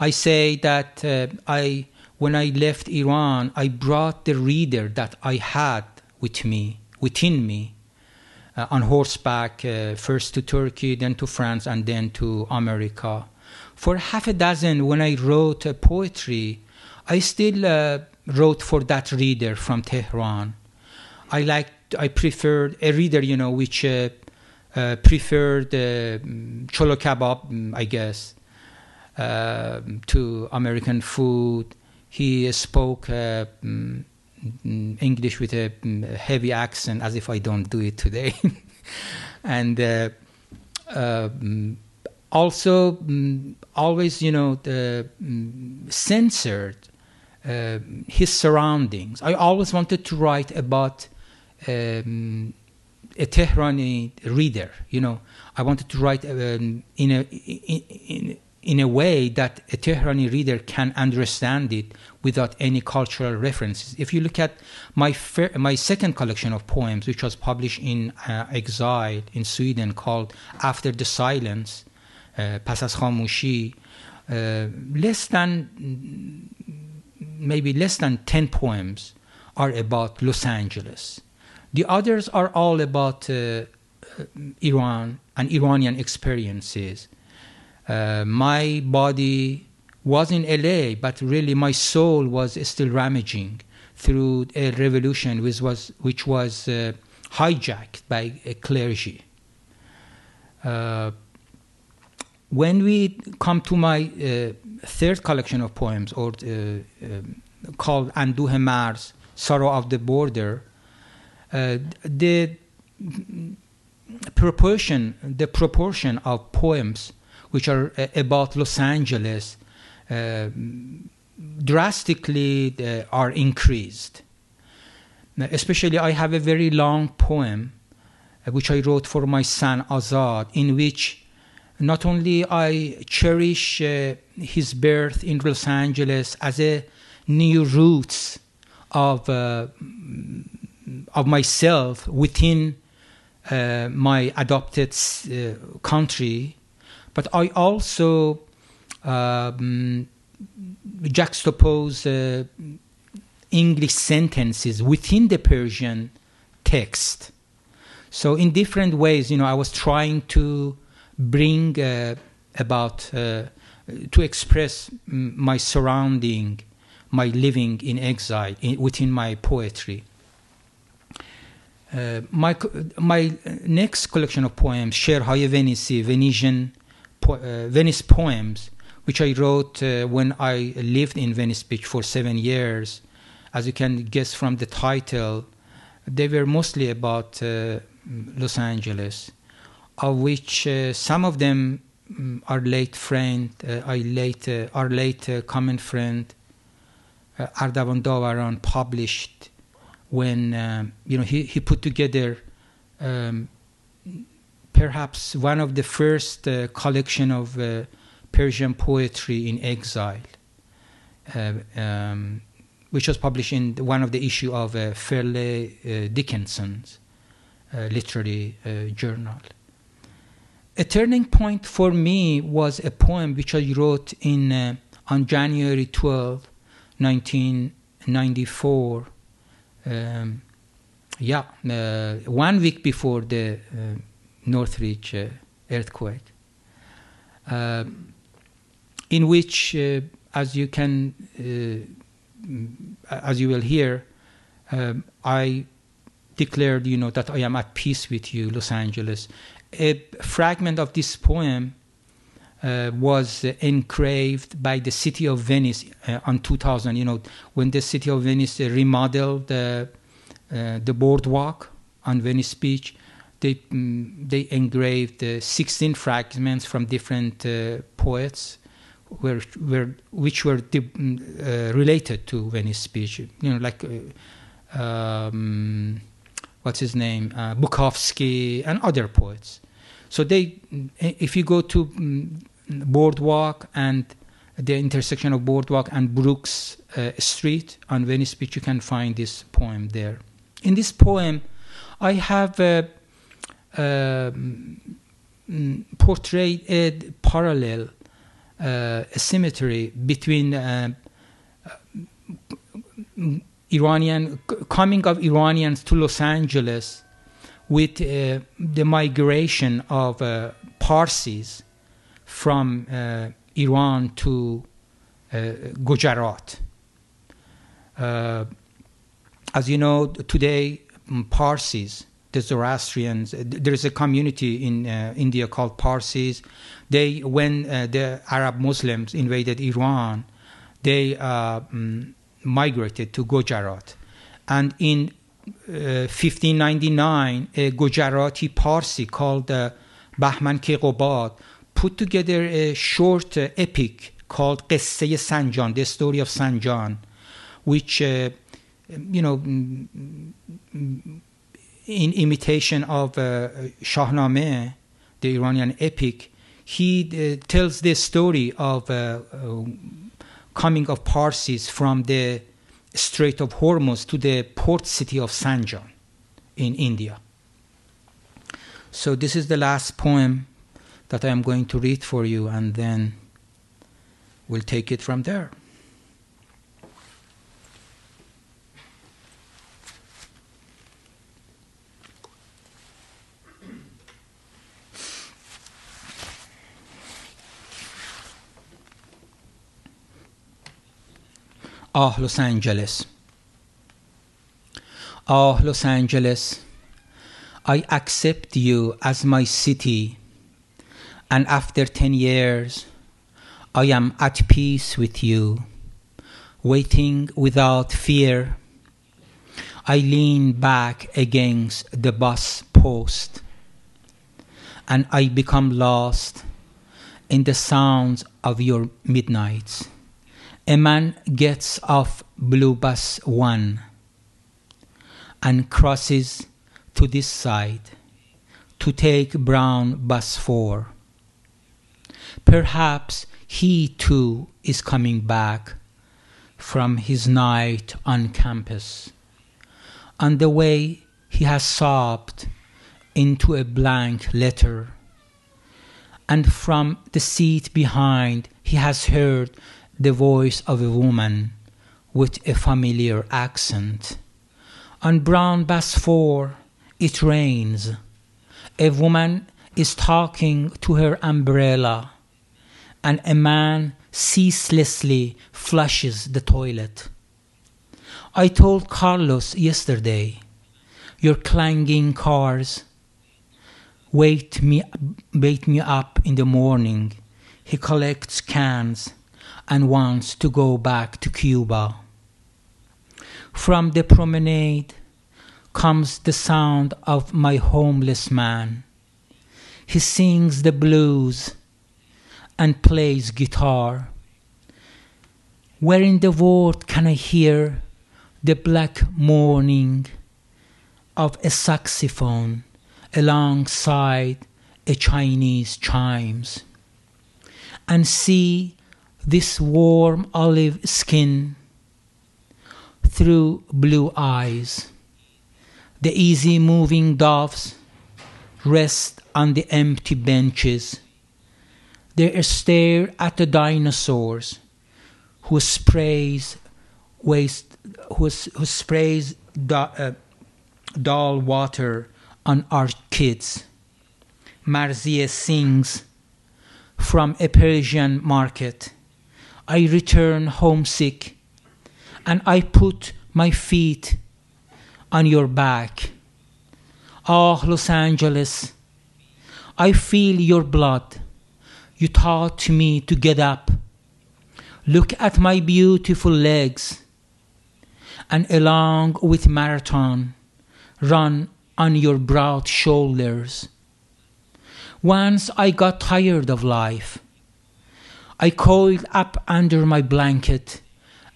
I say that uh, I, when I left Iran, I brought the reader that I had with me, within me, uh, on horseback, uh, first to Turkey, then to France, and then to America. For half a dozen, when I wrote uh, poetry, I still wrote for that reader from Tehran. I liked, I preferred a reader, you know, which uh, uh, preferred uh, cholo kebab, mm, I guess, uh, to American food. He spoke mm, Mm, English with a mm, heavy accent, as if I don't do it today. (laughs) and uh, uh, mm, also, always, you know, the, censored uh, his surroundings. I always wanted to write about um, a Tehrani reader. You know, I wanted to write um, in a in, in, in a way that a Tehrani reader can understand it without any cultural references. If you look at my fir- my second collection of poems, which was published in uh, exile in Sweden, called After the Silence, uh, Pas Khamushi, uh, less than maybe less than ten poems are about Los Angeles. The others are all about uh, uh Iran and Iranian experiences uh, my body was in LA, but really my soul was still rummaging through a revolution which was, which was uh, hijacked by a clergy. Uh, when we come to my uh, third collection of poems, or uh, um, called Anduhe Mars, Sorrow of the Border, the proportion, the proportion of poems which are uh, about Los Angeles uh, drastically uh, are increased. Now, especially, I have a very long poem which I wrote for my son Azad, in which not only I cherish uh, his birth in Los Angeles as a new roots of uh, of myself within uh, my adopted country, but I also um, juxtapose uh, English sentences within the Persian text. So in different ways, you know, I was trying to bring uh, about uh, to express my surrounding, my living in exile in, within my poetry. Uh, my my uh, next collection of poems, Sherhaya Venice, Venetian po- uh, Venice poems, which I wrote uh, when I lived in Venice Beach for seven years. As you can guess from the title, they were mostly about uh, Los Angeles, of which some of them mm, our are late friend, I late our late common friend uh, Ardavan Davaran published when um, you know he, he put together um, perhaps one of the first uh, collection of uh, Persian poetry in exile, uh, um, which was published in one of the issue of uh, Fairleigh uh, Dickinson's uh, literary journal. A turning point for me was a poem which I wrote in on January 12, 1994 um, yeah, uh, one week before the uh, Northridge uh, earthquake, in which, as you can, as you will hear, um, I declared, you know, that I am at peace with you, Los Angeles. A fragment of this poem uh, was uh, engraved by the city of Venice uh, on 2000. You know, when the city of Venice remodeled the the boardwalk on Venice Beach, they um, they engraved 16 fragments from different poets. Were, were, which were uh, related to Venice Beach, you know, like uh, um, what's his name, uh, Bukowski, and other poets. So they, if you go to um, Boardwalk and the intersection of Boardwalk and Brooks uh, Street on Venice Beach, you can find this poem there. In this poem, I have uh, uh, portrayed a parallel, uh, a symmetry between uh, Iranian coming of Iranians to Los Angeles with uh, the migration of Parsis from uh, Iran to uh, Gujarat. Uh, as you know, today, um, Parsis, the Zoroastrians, there is a community in India called Parsis. They, when the Arab Muslims invaded Iran, they um, migrated to Gujarat. And in uh, 1599, a Gujarati Parsi called uh, Bahman Kaikobad put together a short uh, epic called Qisse Sanjan, the story of Sanjan, which, uh, you know, mm, mm, in imitation of uh, Shahnameh, the Iranian epic, he uh, tells the story of uh, uh, coming of Parsis from the Strait of Hormuz to the port city of Sanjan in India. So this is the last poem that I am going to read for you, and then we'll take it from there. Ah, Los Angeles. Ah, Los Angeles. I accept you as my city and after 10 years, I am at peace with you, waiting without fear. I lean back against the bus post and I become lost in the sounds of your midnights. A man gets off Blue Bus 1 and crosses to this side to take Brown Bus 4 Perhaps he too is coming back from his night on campus. On the way, he has sobbed into a blank letter. And from the seat behind, he has heard the voice of a woman with a familiar accent. On Brown Bus 4, it rains A woman is talking to her umbrella, and a man ceaselessly flushes the toilet. I told Carlos yesterday, your clanging cars wake me, me up in the morning. He collects cans and wants to go back to Cuba. From the promenade comes the sound of my homeless man. He sings the blues and plays guitar. Where in the world can I hear the black mourning of a saxophone alongside a Chinese chimes and see this warm olive skin through blue eyes. The easy moving doves rest on the empty benches. They stare at the dinosaurs who sprays waste, who, sprays do, uh, dull water on our kids. Marzieh sings from a Persian market. I return homesick and I put my feet on your back. Oh, Los Angeles, I feel your blood. You taught me to get up. Look at my beautiful legs. And along with marathon, run on your broad shoulders. Once I got tired of life. I coiled up under my blanket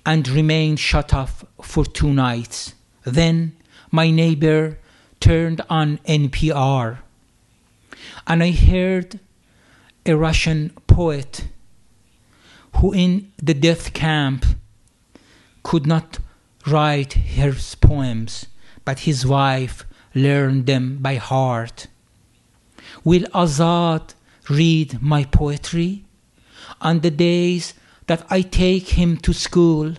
and remained shut off for two nights. Then my neighbor turned on NPR and I heard a Russian poet who in the death camp could not write his poems, but his wife learned them by heart. Will Azad read my poetry on the days that I take him to school?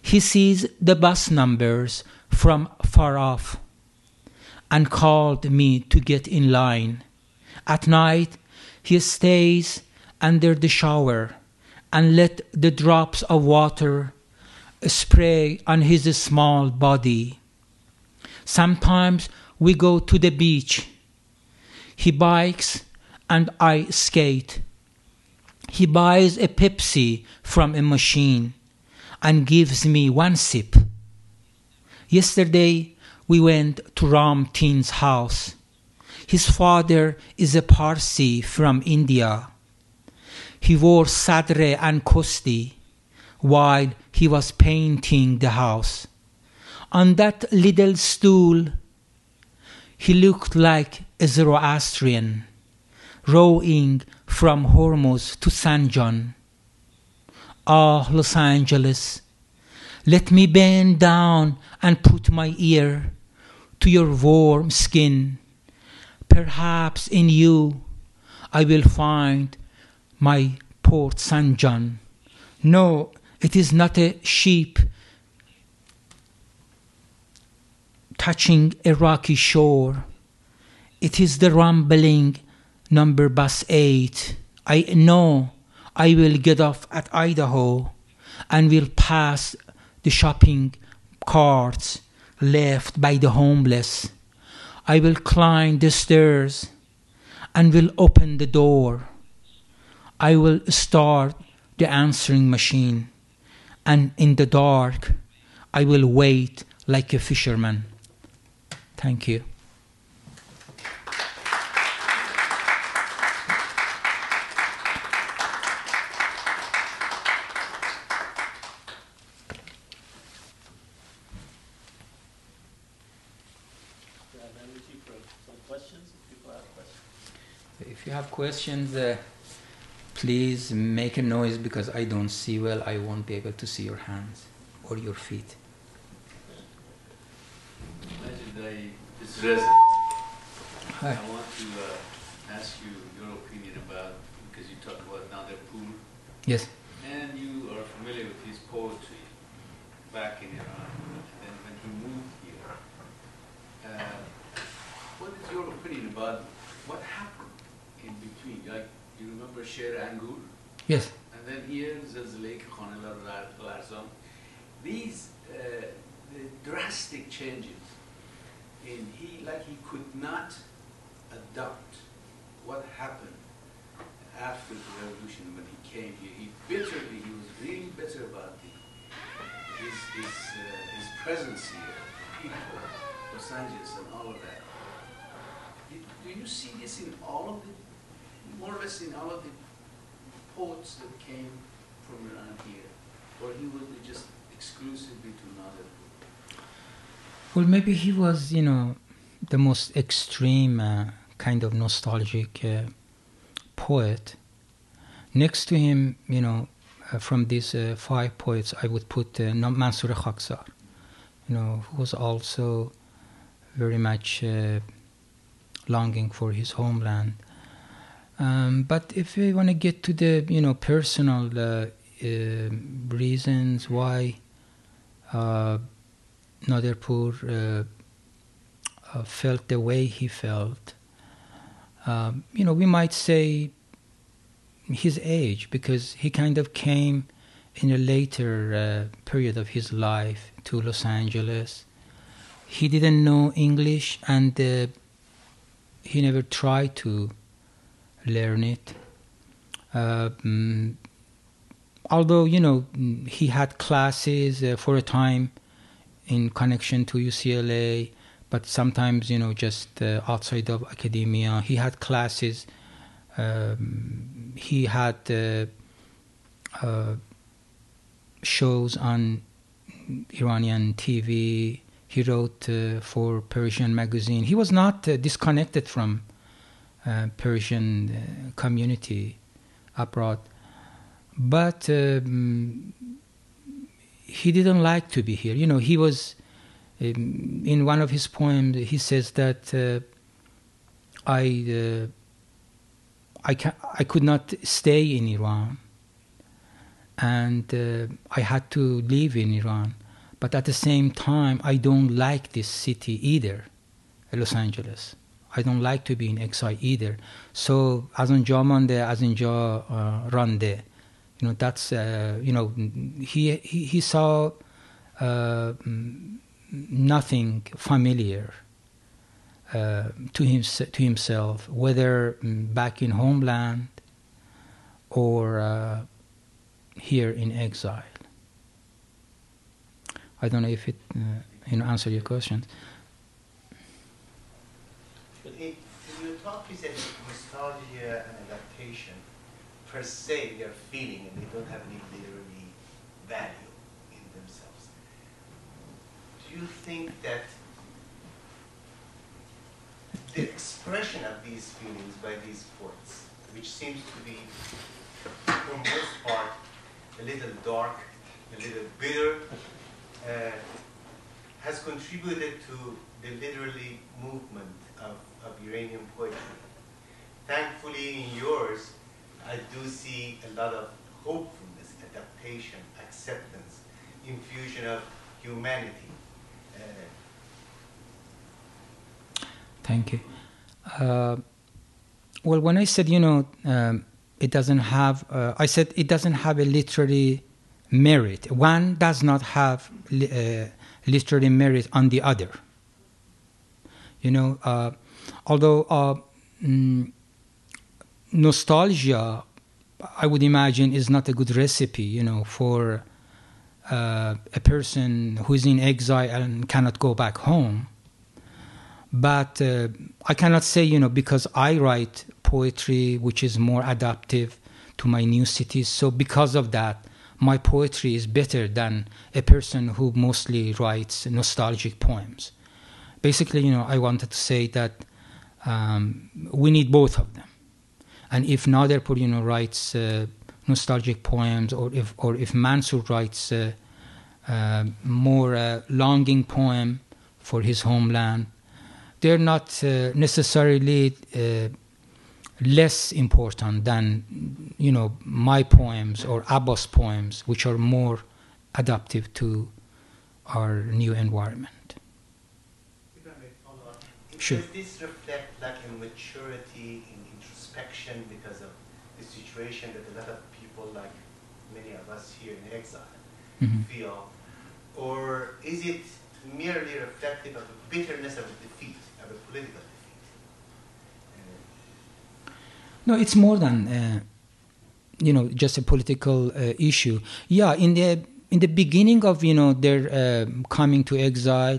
He sees the bus numbers from far off and called me to get in line. At night, he stays under the shower and let the drops of water spray on his small body. Sometimes we go to the beach. He bikes and I skate. He buys a Pepsi from a machine and gives me one sip. Yesterday we went to Ram Teen's house. His father is a Parsi from India. He wore sadre and kosti while he was painting the house. On that little stool, he looked like a Zoroastrian, rowing from Hormuz to Sanjan. Ah, Los Angeles, let me bend down and put my ear to your warm skin. Perhaps in you I will find my Port Sanjan. No, it is not a sheep touching a rocky shore. It is the rumbling number bus 8. I know I will get off at Idaho and will pass the shopping carts left by the homeless. I will climb the stairs and will open the door. I will start the answering machine, and in the dark, I will wait like a fisherman. Thank you. If you have questions, uh, please make a noise because I don't see well. I won't be able to see your hands or your feet. Imagine this resident. Hi. I want to uh, ask you your opinion about because you talked about Nader Pool, Yes. and you are familiar with his poetry back in Iran, and then when he moved here. Uh, what is your opinion opinion about what happened in between. Like, Angur? Yes. And then here, Zilzile Khanelar Larzam. These uh, the drastic changes in he, like he could not adopt what happened after the revolution when he came here. He bitterly, he was really bitter about the, his, his, uh, his presence here, people, Los Angeles and all of that. Do you see this in all of the, in all of the poets that came from around here? Or he was just exclusively to Nader? Well, maybe he was, you know, the most extreme uh, kind of nostalgic uh, poet. Next to him, you know, uh, from these uh, five poets, I would put uh, Mansur Khaksar, you know, who was also very much uh, longing for his homeland. Um, but if we want to get to the, you know, personal uh, uh, reasons why uh, Naderpour uh, uh, felt the way he felt, um, you know, we might say his age because he kind of came in a later uh, period of his life to Los Angeles. He didn't know English and uh, he never tried to learn it. Uh, mm, although, you know, he had classes uh, for a time in connection to UCLA, but sometimes, you know, just uh, outside of academia. He had classes. Um, he had uh, uh, shows on Iranian TV. He wrote uh, for Persian magazine. He was not disconnected from uh, Persian uh, community abroad, but um, he didn't like to be here. You know, he was um, in one of his poems. He says that uh, I uh, I can I could not stay in Iran, and uh, I had to live in Iran. But at the same time, I don't like this city either, Los Angeles. I don't like to be in exile either. So از اونجا مانده از اینجا uh, رانده you know that's uh, you know he he, he saw uh, nothing familiar uh, to him to himself whether back in homeland or uh, here in exile I don't know if it uh, you know answer your question Your talk, nostalgia and adaptation per se they are feeling and they don't have any literary value in themselves. Do you think that the expression of these feelings by these poets, which seems to be, for most part, a little dark, a little bitter, uh, has contributed to the literary movement of, of Iranian poetry. Thankfully, in yours, I do see a lot of hopefulness, adaptation, acceptance, infusion of humanity. Uh, Thank you. Uh, well, when I said, you know, um, it doesn't have, uh, I said it doesn't have a literary merit. One does not have li- uh, literary merit on the other. You know, uh, although uh, mm, nostalgia, I would imagine, is not a good recipe, you know, for uh, a person who is in exile and cannot go back home. But uh, I cannot say, you know, because I write poetry which is more adaptive to my new cities. So because of that, my poetry is better than a person who mostly writes nostalgic poems. Basically, you know, I wanted to say that um, we need both of them. And if Naderpour, you know, writes uh, nostalgic poems, or if or if Mansur writes uh, uh, more uh, longing poem for his homeland, they're not necessarily less important than you know my poems or Abbas poems, which are more adaptive to our new environment. if I may follow up, in Sure. Does this reflect like a maturity in introspection because of the situation that a lot of people, like many of us here in exile, Mhm. feel? Or is it merely reflective of the bitterness of a defeat, of a political defeat? Uh, No, it's more than uh, you know just a political uh, issue. Yeah, in the in the beginning of you know their uh, coming to exile,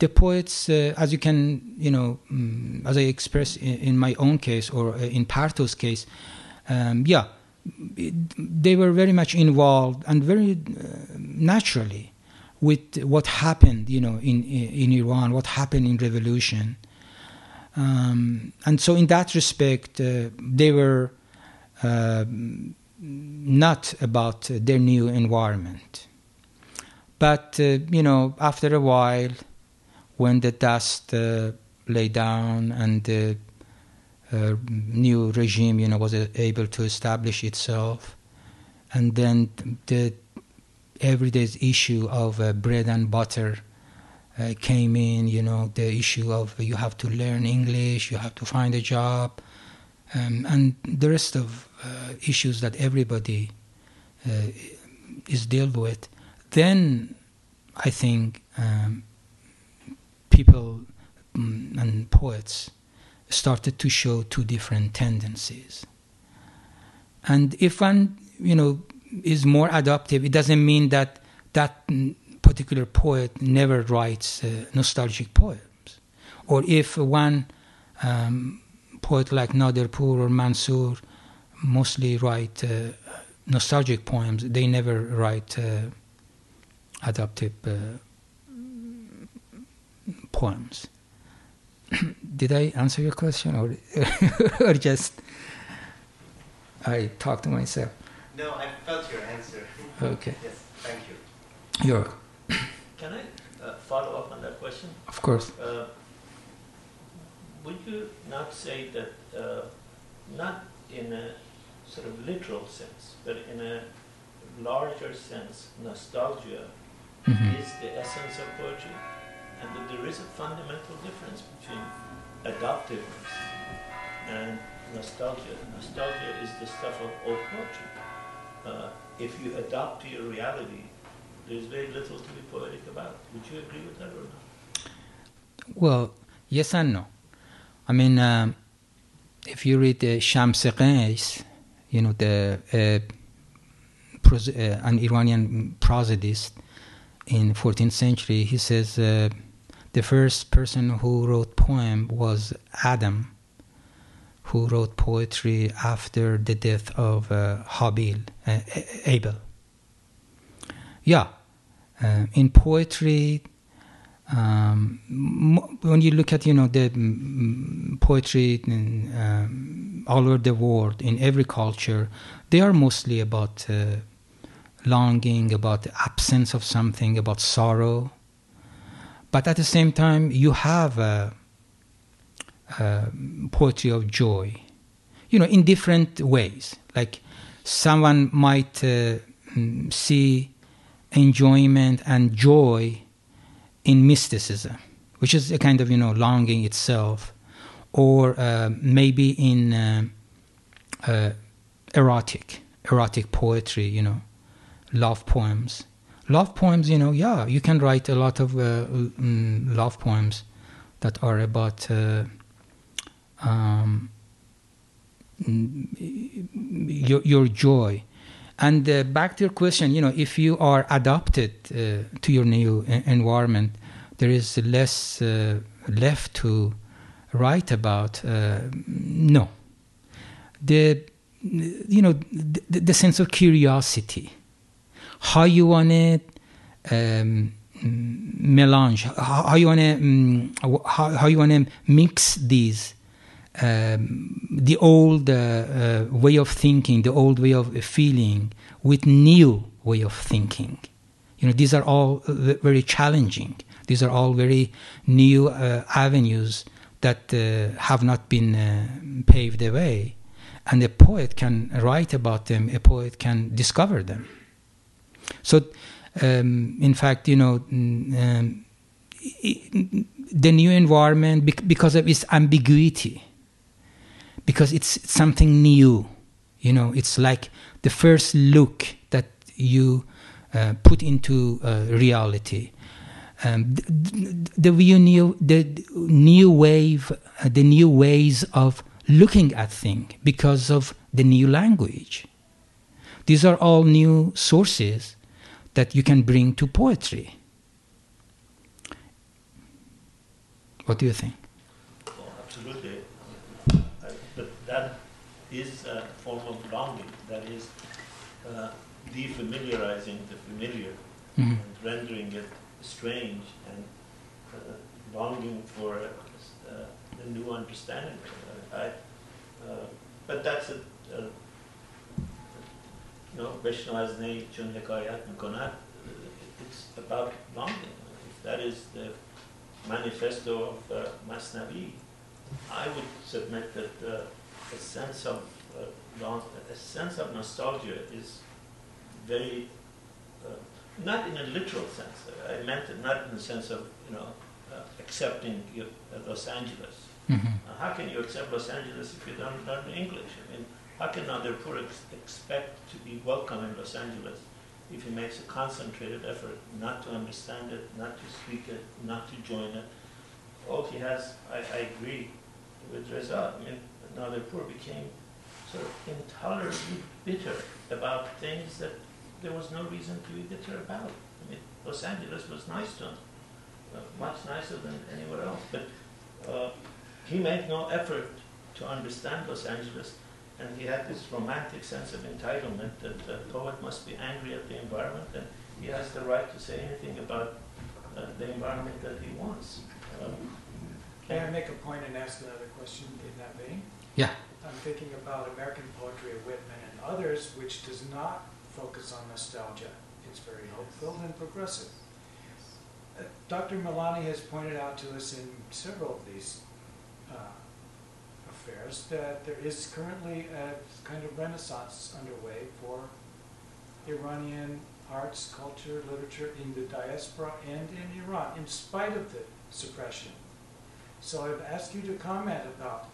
the poets, uh, as you can you know, mm, as I express in, in my own case or uh, in Parto's case, um, yeah, it- they were very much involved and very uh, naturally with what happened, you know, in in Iran, what happened in revolution. Um, and so, in that respect, uh, they were uh, not about their new environment. But, uh, you know, after a while, when the dust uh, lay down and the uh, new regime, you know, was uh, able to establish itself, and then the everyday issue of uh, bread and butter uh, came in, you know, the issue of you have to learn English, you have to find a job, um, and the rest of uh, issues that everybody uh, is dealt with, then I think um, people mm, and poets started to show two different tendencies. And if one, you know, is more adaptive, it doesn't mean that that mm, particular poet never writes uh, nostalgic poems. Or if one um, poet like Naderpour or Mansur mostly write uh, nostalgic poems, they never write uh, adaptive uh, poems. (clears throat) Did I answer your question, or (laughs) or just I talked to myself? no, I felt your answer. Okay, yes, thank you. you're (coughs) Can I uh, follow up on that question? of course. Uh, would you not say that, uh, not in a sort of literal sense, but in a larger sense, nostalgia Mhm. is the essence of poetry, and that there is a fundamental difference between adoptiveness and nostalgia. Nostalgia is the stuff of old poetry. Uh, if you adopt to your reality, there's very little to be poetic about. Would you agree with that or not? Well, yes and no. I mean, um, if you read uh, Shams Qais, you know, the uh, pros- uh, an Iranian prosodist in 14th century, he says uh, the first person who wrote poem was Adam, who wrote poetry after the death of uh, Habil, uh, Abel. Yeah, uh, in poetry, um, when you look at you know the poetry in, um, all over the world in every culture, they are mostly about uh, longing, about the absence of something, about sorrow. But at the same time, you have a, a poetry of joy, you know, in different ways. Like someone might uh, mm, see enjoyment and joy in mysticism, which is a kind of you know longing itself, or uh, maybe in uh, uh, erotic erotic poetry, you know, love poems. Love poems, you know, yeah, you can write a lot of uh, mm, love poems that are about uh, um, mm, your, your joy. And uh, back to your question, you know, if you are adapted uh, to your new environment, there is less uh, left to write about. Uh, no, the you know the, the sense of curiosity, how you want to um, melange, how, how you want to um, how, how you want to mix these um, the old uh, uh, way of thinking, the old way of feeling, with new way of thinking. You know, these are all uh, very challenging. These are all very new uh, avenues that uh, have not been uh, paved the way, and a poet can write about them. A poet can discover them. So, um, in fact, you know, um, the new environment because of its ambiguity, because it's something new. You know, it's like the first look that you uh, put into uh, reality. Um, the, the, new, the new wave, the new ways of looking at things because of the new language. These are all new sources that you can bring to poetry. What do you think? Oh, absolutely. but that is a form of longing. That is uh, defamiliarizing the familiar mm-hmm. and rendering it strange and uh, longing for a, a, new understanding. I, uh, but that's a, a you know, Vaishnavas chun hikayat mikonat, it's about longing. If that is the manifesto of uh, Masnavi, I would submit that uh, a sense of uh, a sense of nostalgia is very uh, not in a literal sense. I meant it not in the sense of you know uh, accepting Los Angeles. Mm-hmm. how can you accept Los Angeles if you don't learn English? I mean, how can Pur ex- expect to be welcome in Los Angeles if he makes a concentrated effort not to understand it, not to speak it, not to join it? All he has, I, I agree with Reza. I mean, Pur became sort of intolerably bitter about things that there was no reason to be bitter about. I mean, Los Angeles was nice to him, uh, much nicer than anywhere else. But uh, he made no effort to understand Los Angeles and he had this romantic sense of entitlement that the poet must be angry at the environment and he has the right to say anything about uh, the environment that he wants. Um, May I make a point and ask another question in that vein? Yeah. I'm thinking about American poetry of Whitman and others, which does not focus on nostalgia. It's very hope-filled and progressive. Uh, Dr. Milani has pointed out to us in several of these uh, affairs that there is currently a kind of renaissance underway for Iranian arts, culture, literature in the diaspora and in Iran, in spite of the suppression. So I've asked you to comment about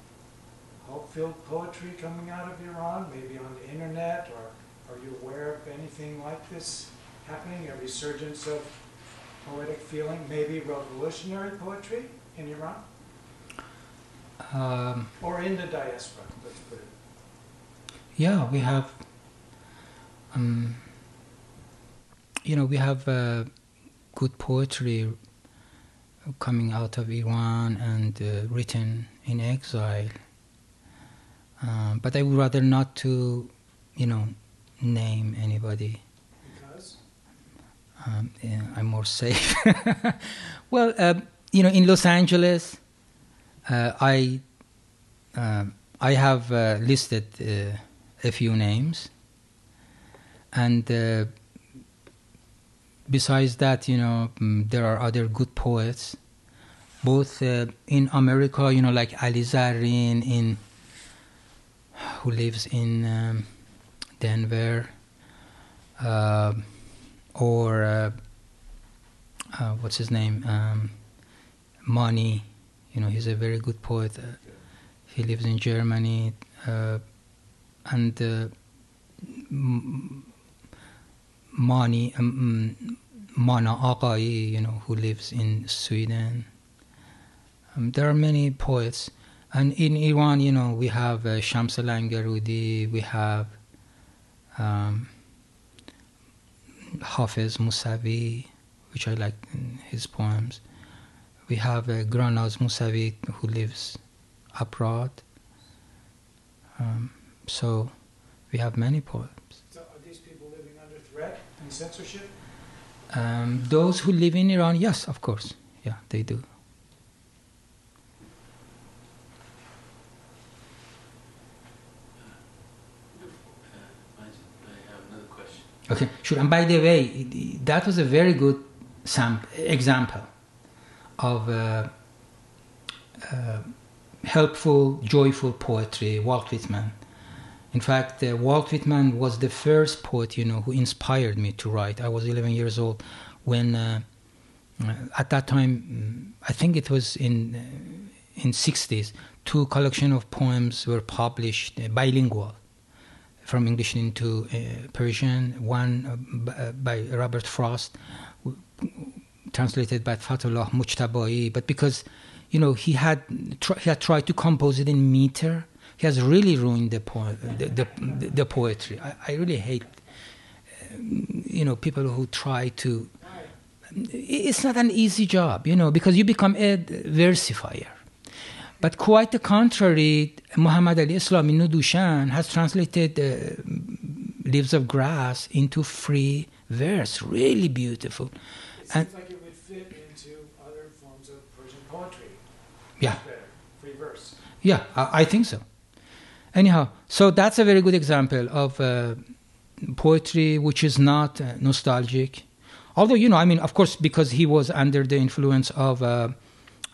hope-filled poetry coming out of Iran, maybe on the internet, or are you aware of anything like this happening, a resurgence of poetic feeling, maybe revolutionary poetry in Iran? Um, or in the diaspora, let's put it. Yeah, we have. Um, you know, we have uh, good poetry coming out of Iran and uh, written in exile. Um, but I would rather not to, you know, name anybody. Because? Um, yeah, I'm more safe. (laughs) well, uh, you know, in Los Angeles, uh, I uh, I have uh, listed a few names, and besides that, you know, mm, there are other good poets, both uh, in America, you know, like Ali Zarrin, in who lives in um, Denver, uh, or uh, what's his name, um, Mani you know, he's a very good poet. Uh, he lives in Germany, uh, and uh, Mani um, Mana Aghaee, you know, who lives in Sweden. Um, there are many poets, and in Iran, you know, we have uh, Shams Langarudi, we have um, Hafiz Musavi, which I like his poems. We have uh, Granaz Musavi who lives abroad. Um, so we have many poems. So are these people living under threat and censorship? Um, those who live in Iran, yes, of course. Yeah, they do. Okay, sure. And by the way, that was a very good sam- example of uh, uh, helpful, joyful poetry, Walt Whitman. In fact, uh, Walt Whitman was the first poet, you know, who inspired me to write. I was 11 years old when uh, uh, at that time, mm, I think it was in uh, in 60s, two collection of poems were published uh, bilingual from English into Persian. One by Robert Frost, translated by Fatullah Mujtabai. But because you know he had he had tried to compose it in meter, he has really ruined the po- the, the, the poetry. I, I really hate um, you know people who try to. It's not an easy job, you know, because you become a versifier. But quite the contrary, Muhammad Ali Islami Nudushan has translated uh, Leaves of Grass into free verse, really beautiful. It And- like it would fit into other forms of Persian poetry. Yeah. Better, free verse. Yeah, I, I think so. Anyhow, so that's a very good example of uh, poetry which is not uh, nostalgic. Although, you know, I mean, of course, because he was under the influence of uh,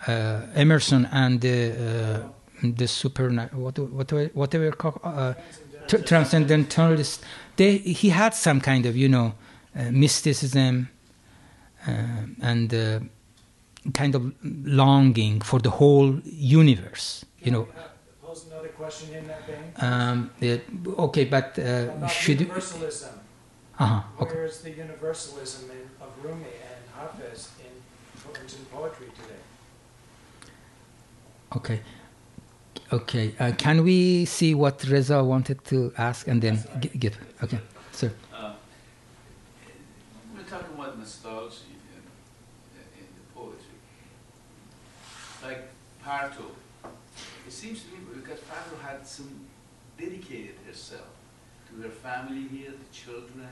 uh, Emerson and the, uh, the super, what, whatever, whatever uh, transcendentalist, they, he had some kind of, you know, uh, mysticism and uh, kind of longing for the whole universe, you know. Can I, Pose another question in that vein. Um, it, okay, but uh, About should universalism. uh-huh, okay. Where is the universalism in, of Rumi and Hafez in Persian poetry today? Okay. Okay. Uh, can we see what Reza wanted to ask and then give? Okay, sir. Uh, We're talking about nostalgia in, in the poetry. Like Parto, it seems to me because Parto had some dedicated herself to her family here, the children,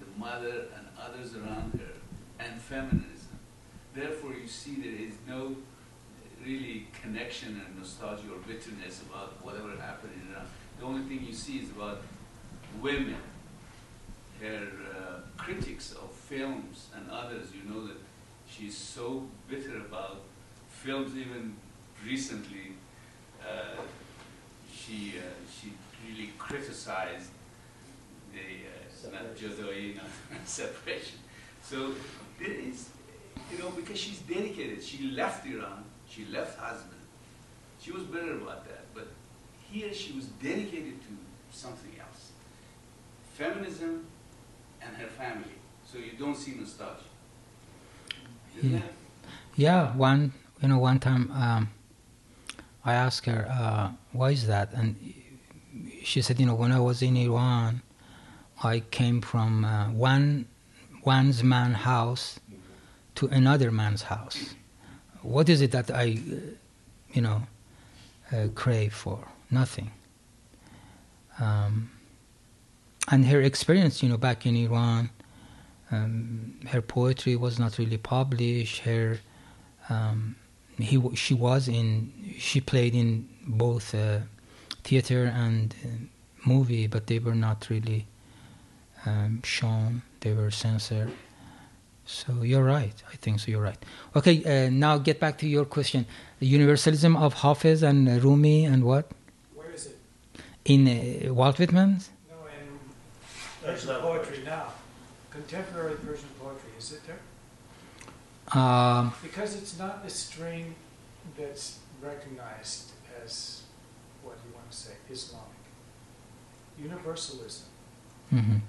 the mother, and others around her, and feminism. Therefore, you see there is no really connection and nostalgia or bitterness about whatever happened in Iran. The only thing you see is about women her uh, critics of films and others, you know that she's so bitter about films. Even recently, uh, she uh, she really criticized the uh, not separation. (laughs) So there is, you know, because she's dedicated. She left Iran. She left husband. She was bitter about that, but here she was dedicated to something else. Feminism and her family. So you don't see nostalgia. Yeah. Yeah, one you know one time um, I asked her uh, why is that, and she said, you know, when I was in Iran, I came from uh, one one's man house to another man's house. What is it that I, you know, uh, crave for? Nothing. Um, and her experience, you know, back in Iran, um, her poetry was not really published. Her, um, he, she was in, she played in both uh, theater and uh, movie, but they were not really um, shown. They were censored. So you're right. I think so. You're right. Okay. Uh, now get back to your question. The universalism of Hafiz and Rumi and what Where is it? in uh, Walt Whitman's. No, in Persian poetry now. Contemporary Persian poetry, is it there? Um, Because it's not a string that's recognized as, what do you want to say, Islamic. Universalism. mhm.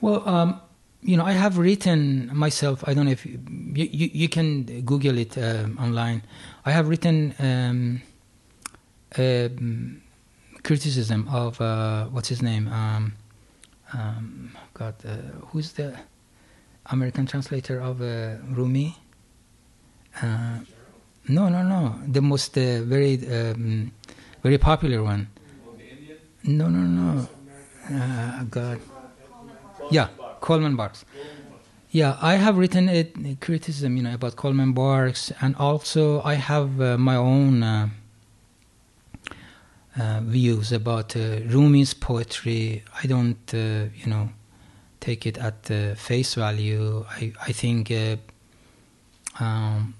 Well, um, you know, I have written myself. I don't know if you you, you can Google it um, online. I have written um, um, criticism of uh, what's his name. Um, um, God, uh, who's the American translator of uh, Rumi? Uh, no, no, no. The most uh, very um, very popular one. No, no, no. Uh, God. Yeah, Coleman Barks. Yeah, I have written a, criticism, you know, about Coleman Barks, and also I have uh, my own uh, views about Rumi's poetry. I don't, you know, take it at uh, face value. I, I think, uh, um,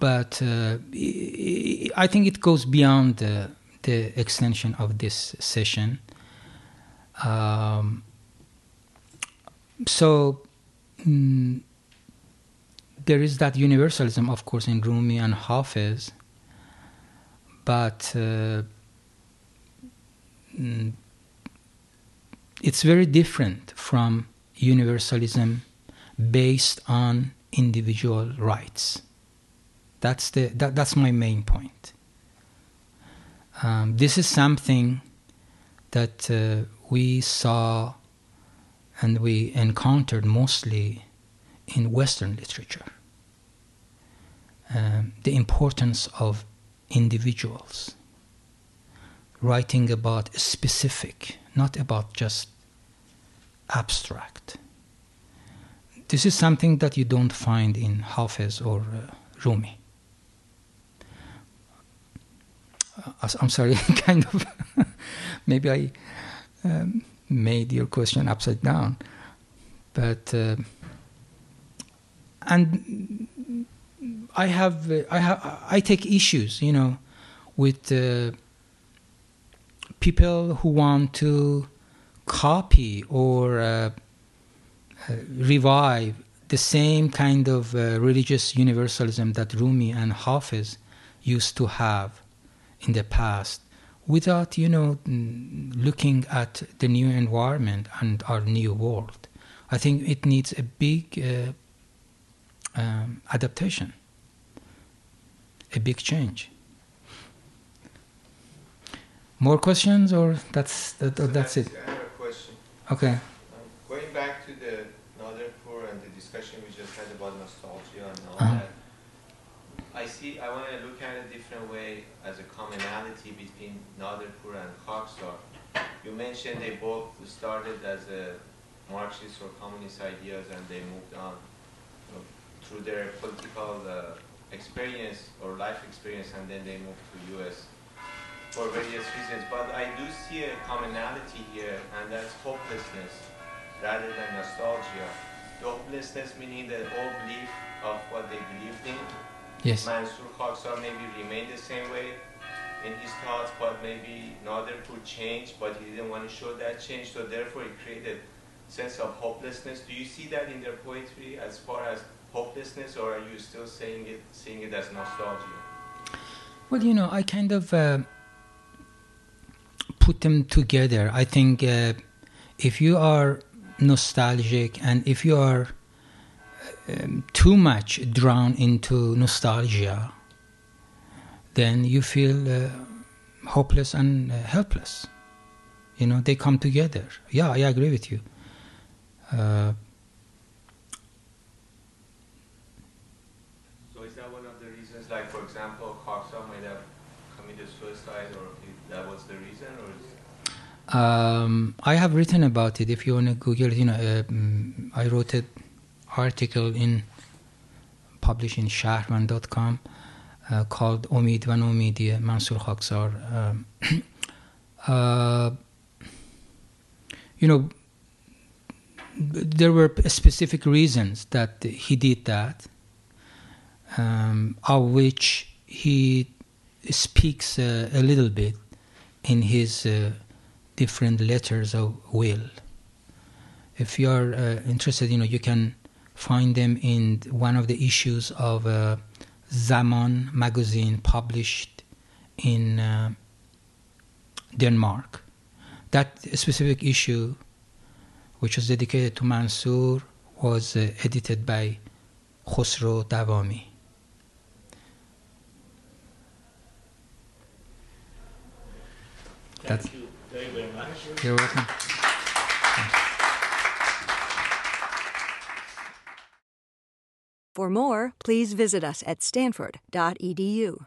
but uh, I I think it goes beyond the, the extension of this session. Um, so, mm, there is that universalism, of course, in Rumi and Hafiz, but uh, mm, it's very different from universalism based on individual rights. That's the that, that's my main point. Um, this is something that uh, we saw and we encountered mostly in Western literature. Um, the importance of individuals writing about specific, not about just abstract. This is something that you don't find in Hafiz or uh, Rumi. Uh, I'm sorry, (laughs) kind of. (laughs) maybe I um, made your question upside down, but uh, and I have uh, I have I take issues, you know, with uh, people who want to copy or uh, uh, revive the same kind of uh, religious universalism that Rumi and Hafiz used to have in the past without you know looking at the new environment and our new world. I think it needs a big uh, um, adaptation a big change. More questions or that's that, So that's it I have a question. Okay Um, going back to the Naderpour and the discussion we just had about nostalgia and all Uh-huh. that, I see. I want to look at it a different way as a commonality between Naderpour and Khaksar. You mentioned they both started as a Marxist or communist ideas, and they moved on through their political uh, experience or life experience, and then they moved to U.S. for various reasons. But I do see a commonality here, and that's hopelessness rather than nostalgia. The hopelessness meaning the old belief of what they believed in. yes Mansur Khaksar maybe remained the same way in his thoughts, but maybe Naderpour change, but he didn't want to show that change, so therefore he created sense of hopelessness. Do you see that in their poetry as far as hopelessness, or are you still saying it, seeing it as nostalgia? Well, you know, I kind of uh, put them together. I think uh, if you are nostalgic and if you are um, too much drawn into nostalgia, then you feel uh, hopeless and uh, helpless. You know, they come together. Yeah, I agree with you. Uh, So is that one of the reasons, like for example, Khaksar might have committed suicide, or if that was the reason, or is Um, I have written about it. If you want to Google, it, you know, uh, mm, I wrote an article in published in shahrman.com uh, called Omid van Omidi Mansur Khaksar. Um, (clears throat) uh, you know, there were specific reasons that he did that, um, of which he speaks uh, a little bit in his uh, different letters of will. If you are uh, interested, you know, you can find them in one of the issues of uh, Zaman magazine published in uh, Denmark. That specific issue, which was dedicated to Mansur, was uh, edited by Khosrow. Thank That's- You're welcome. For more, please visit us at stanford.edu.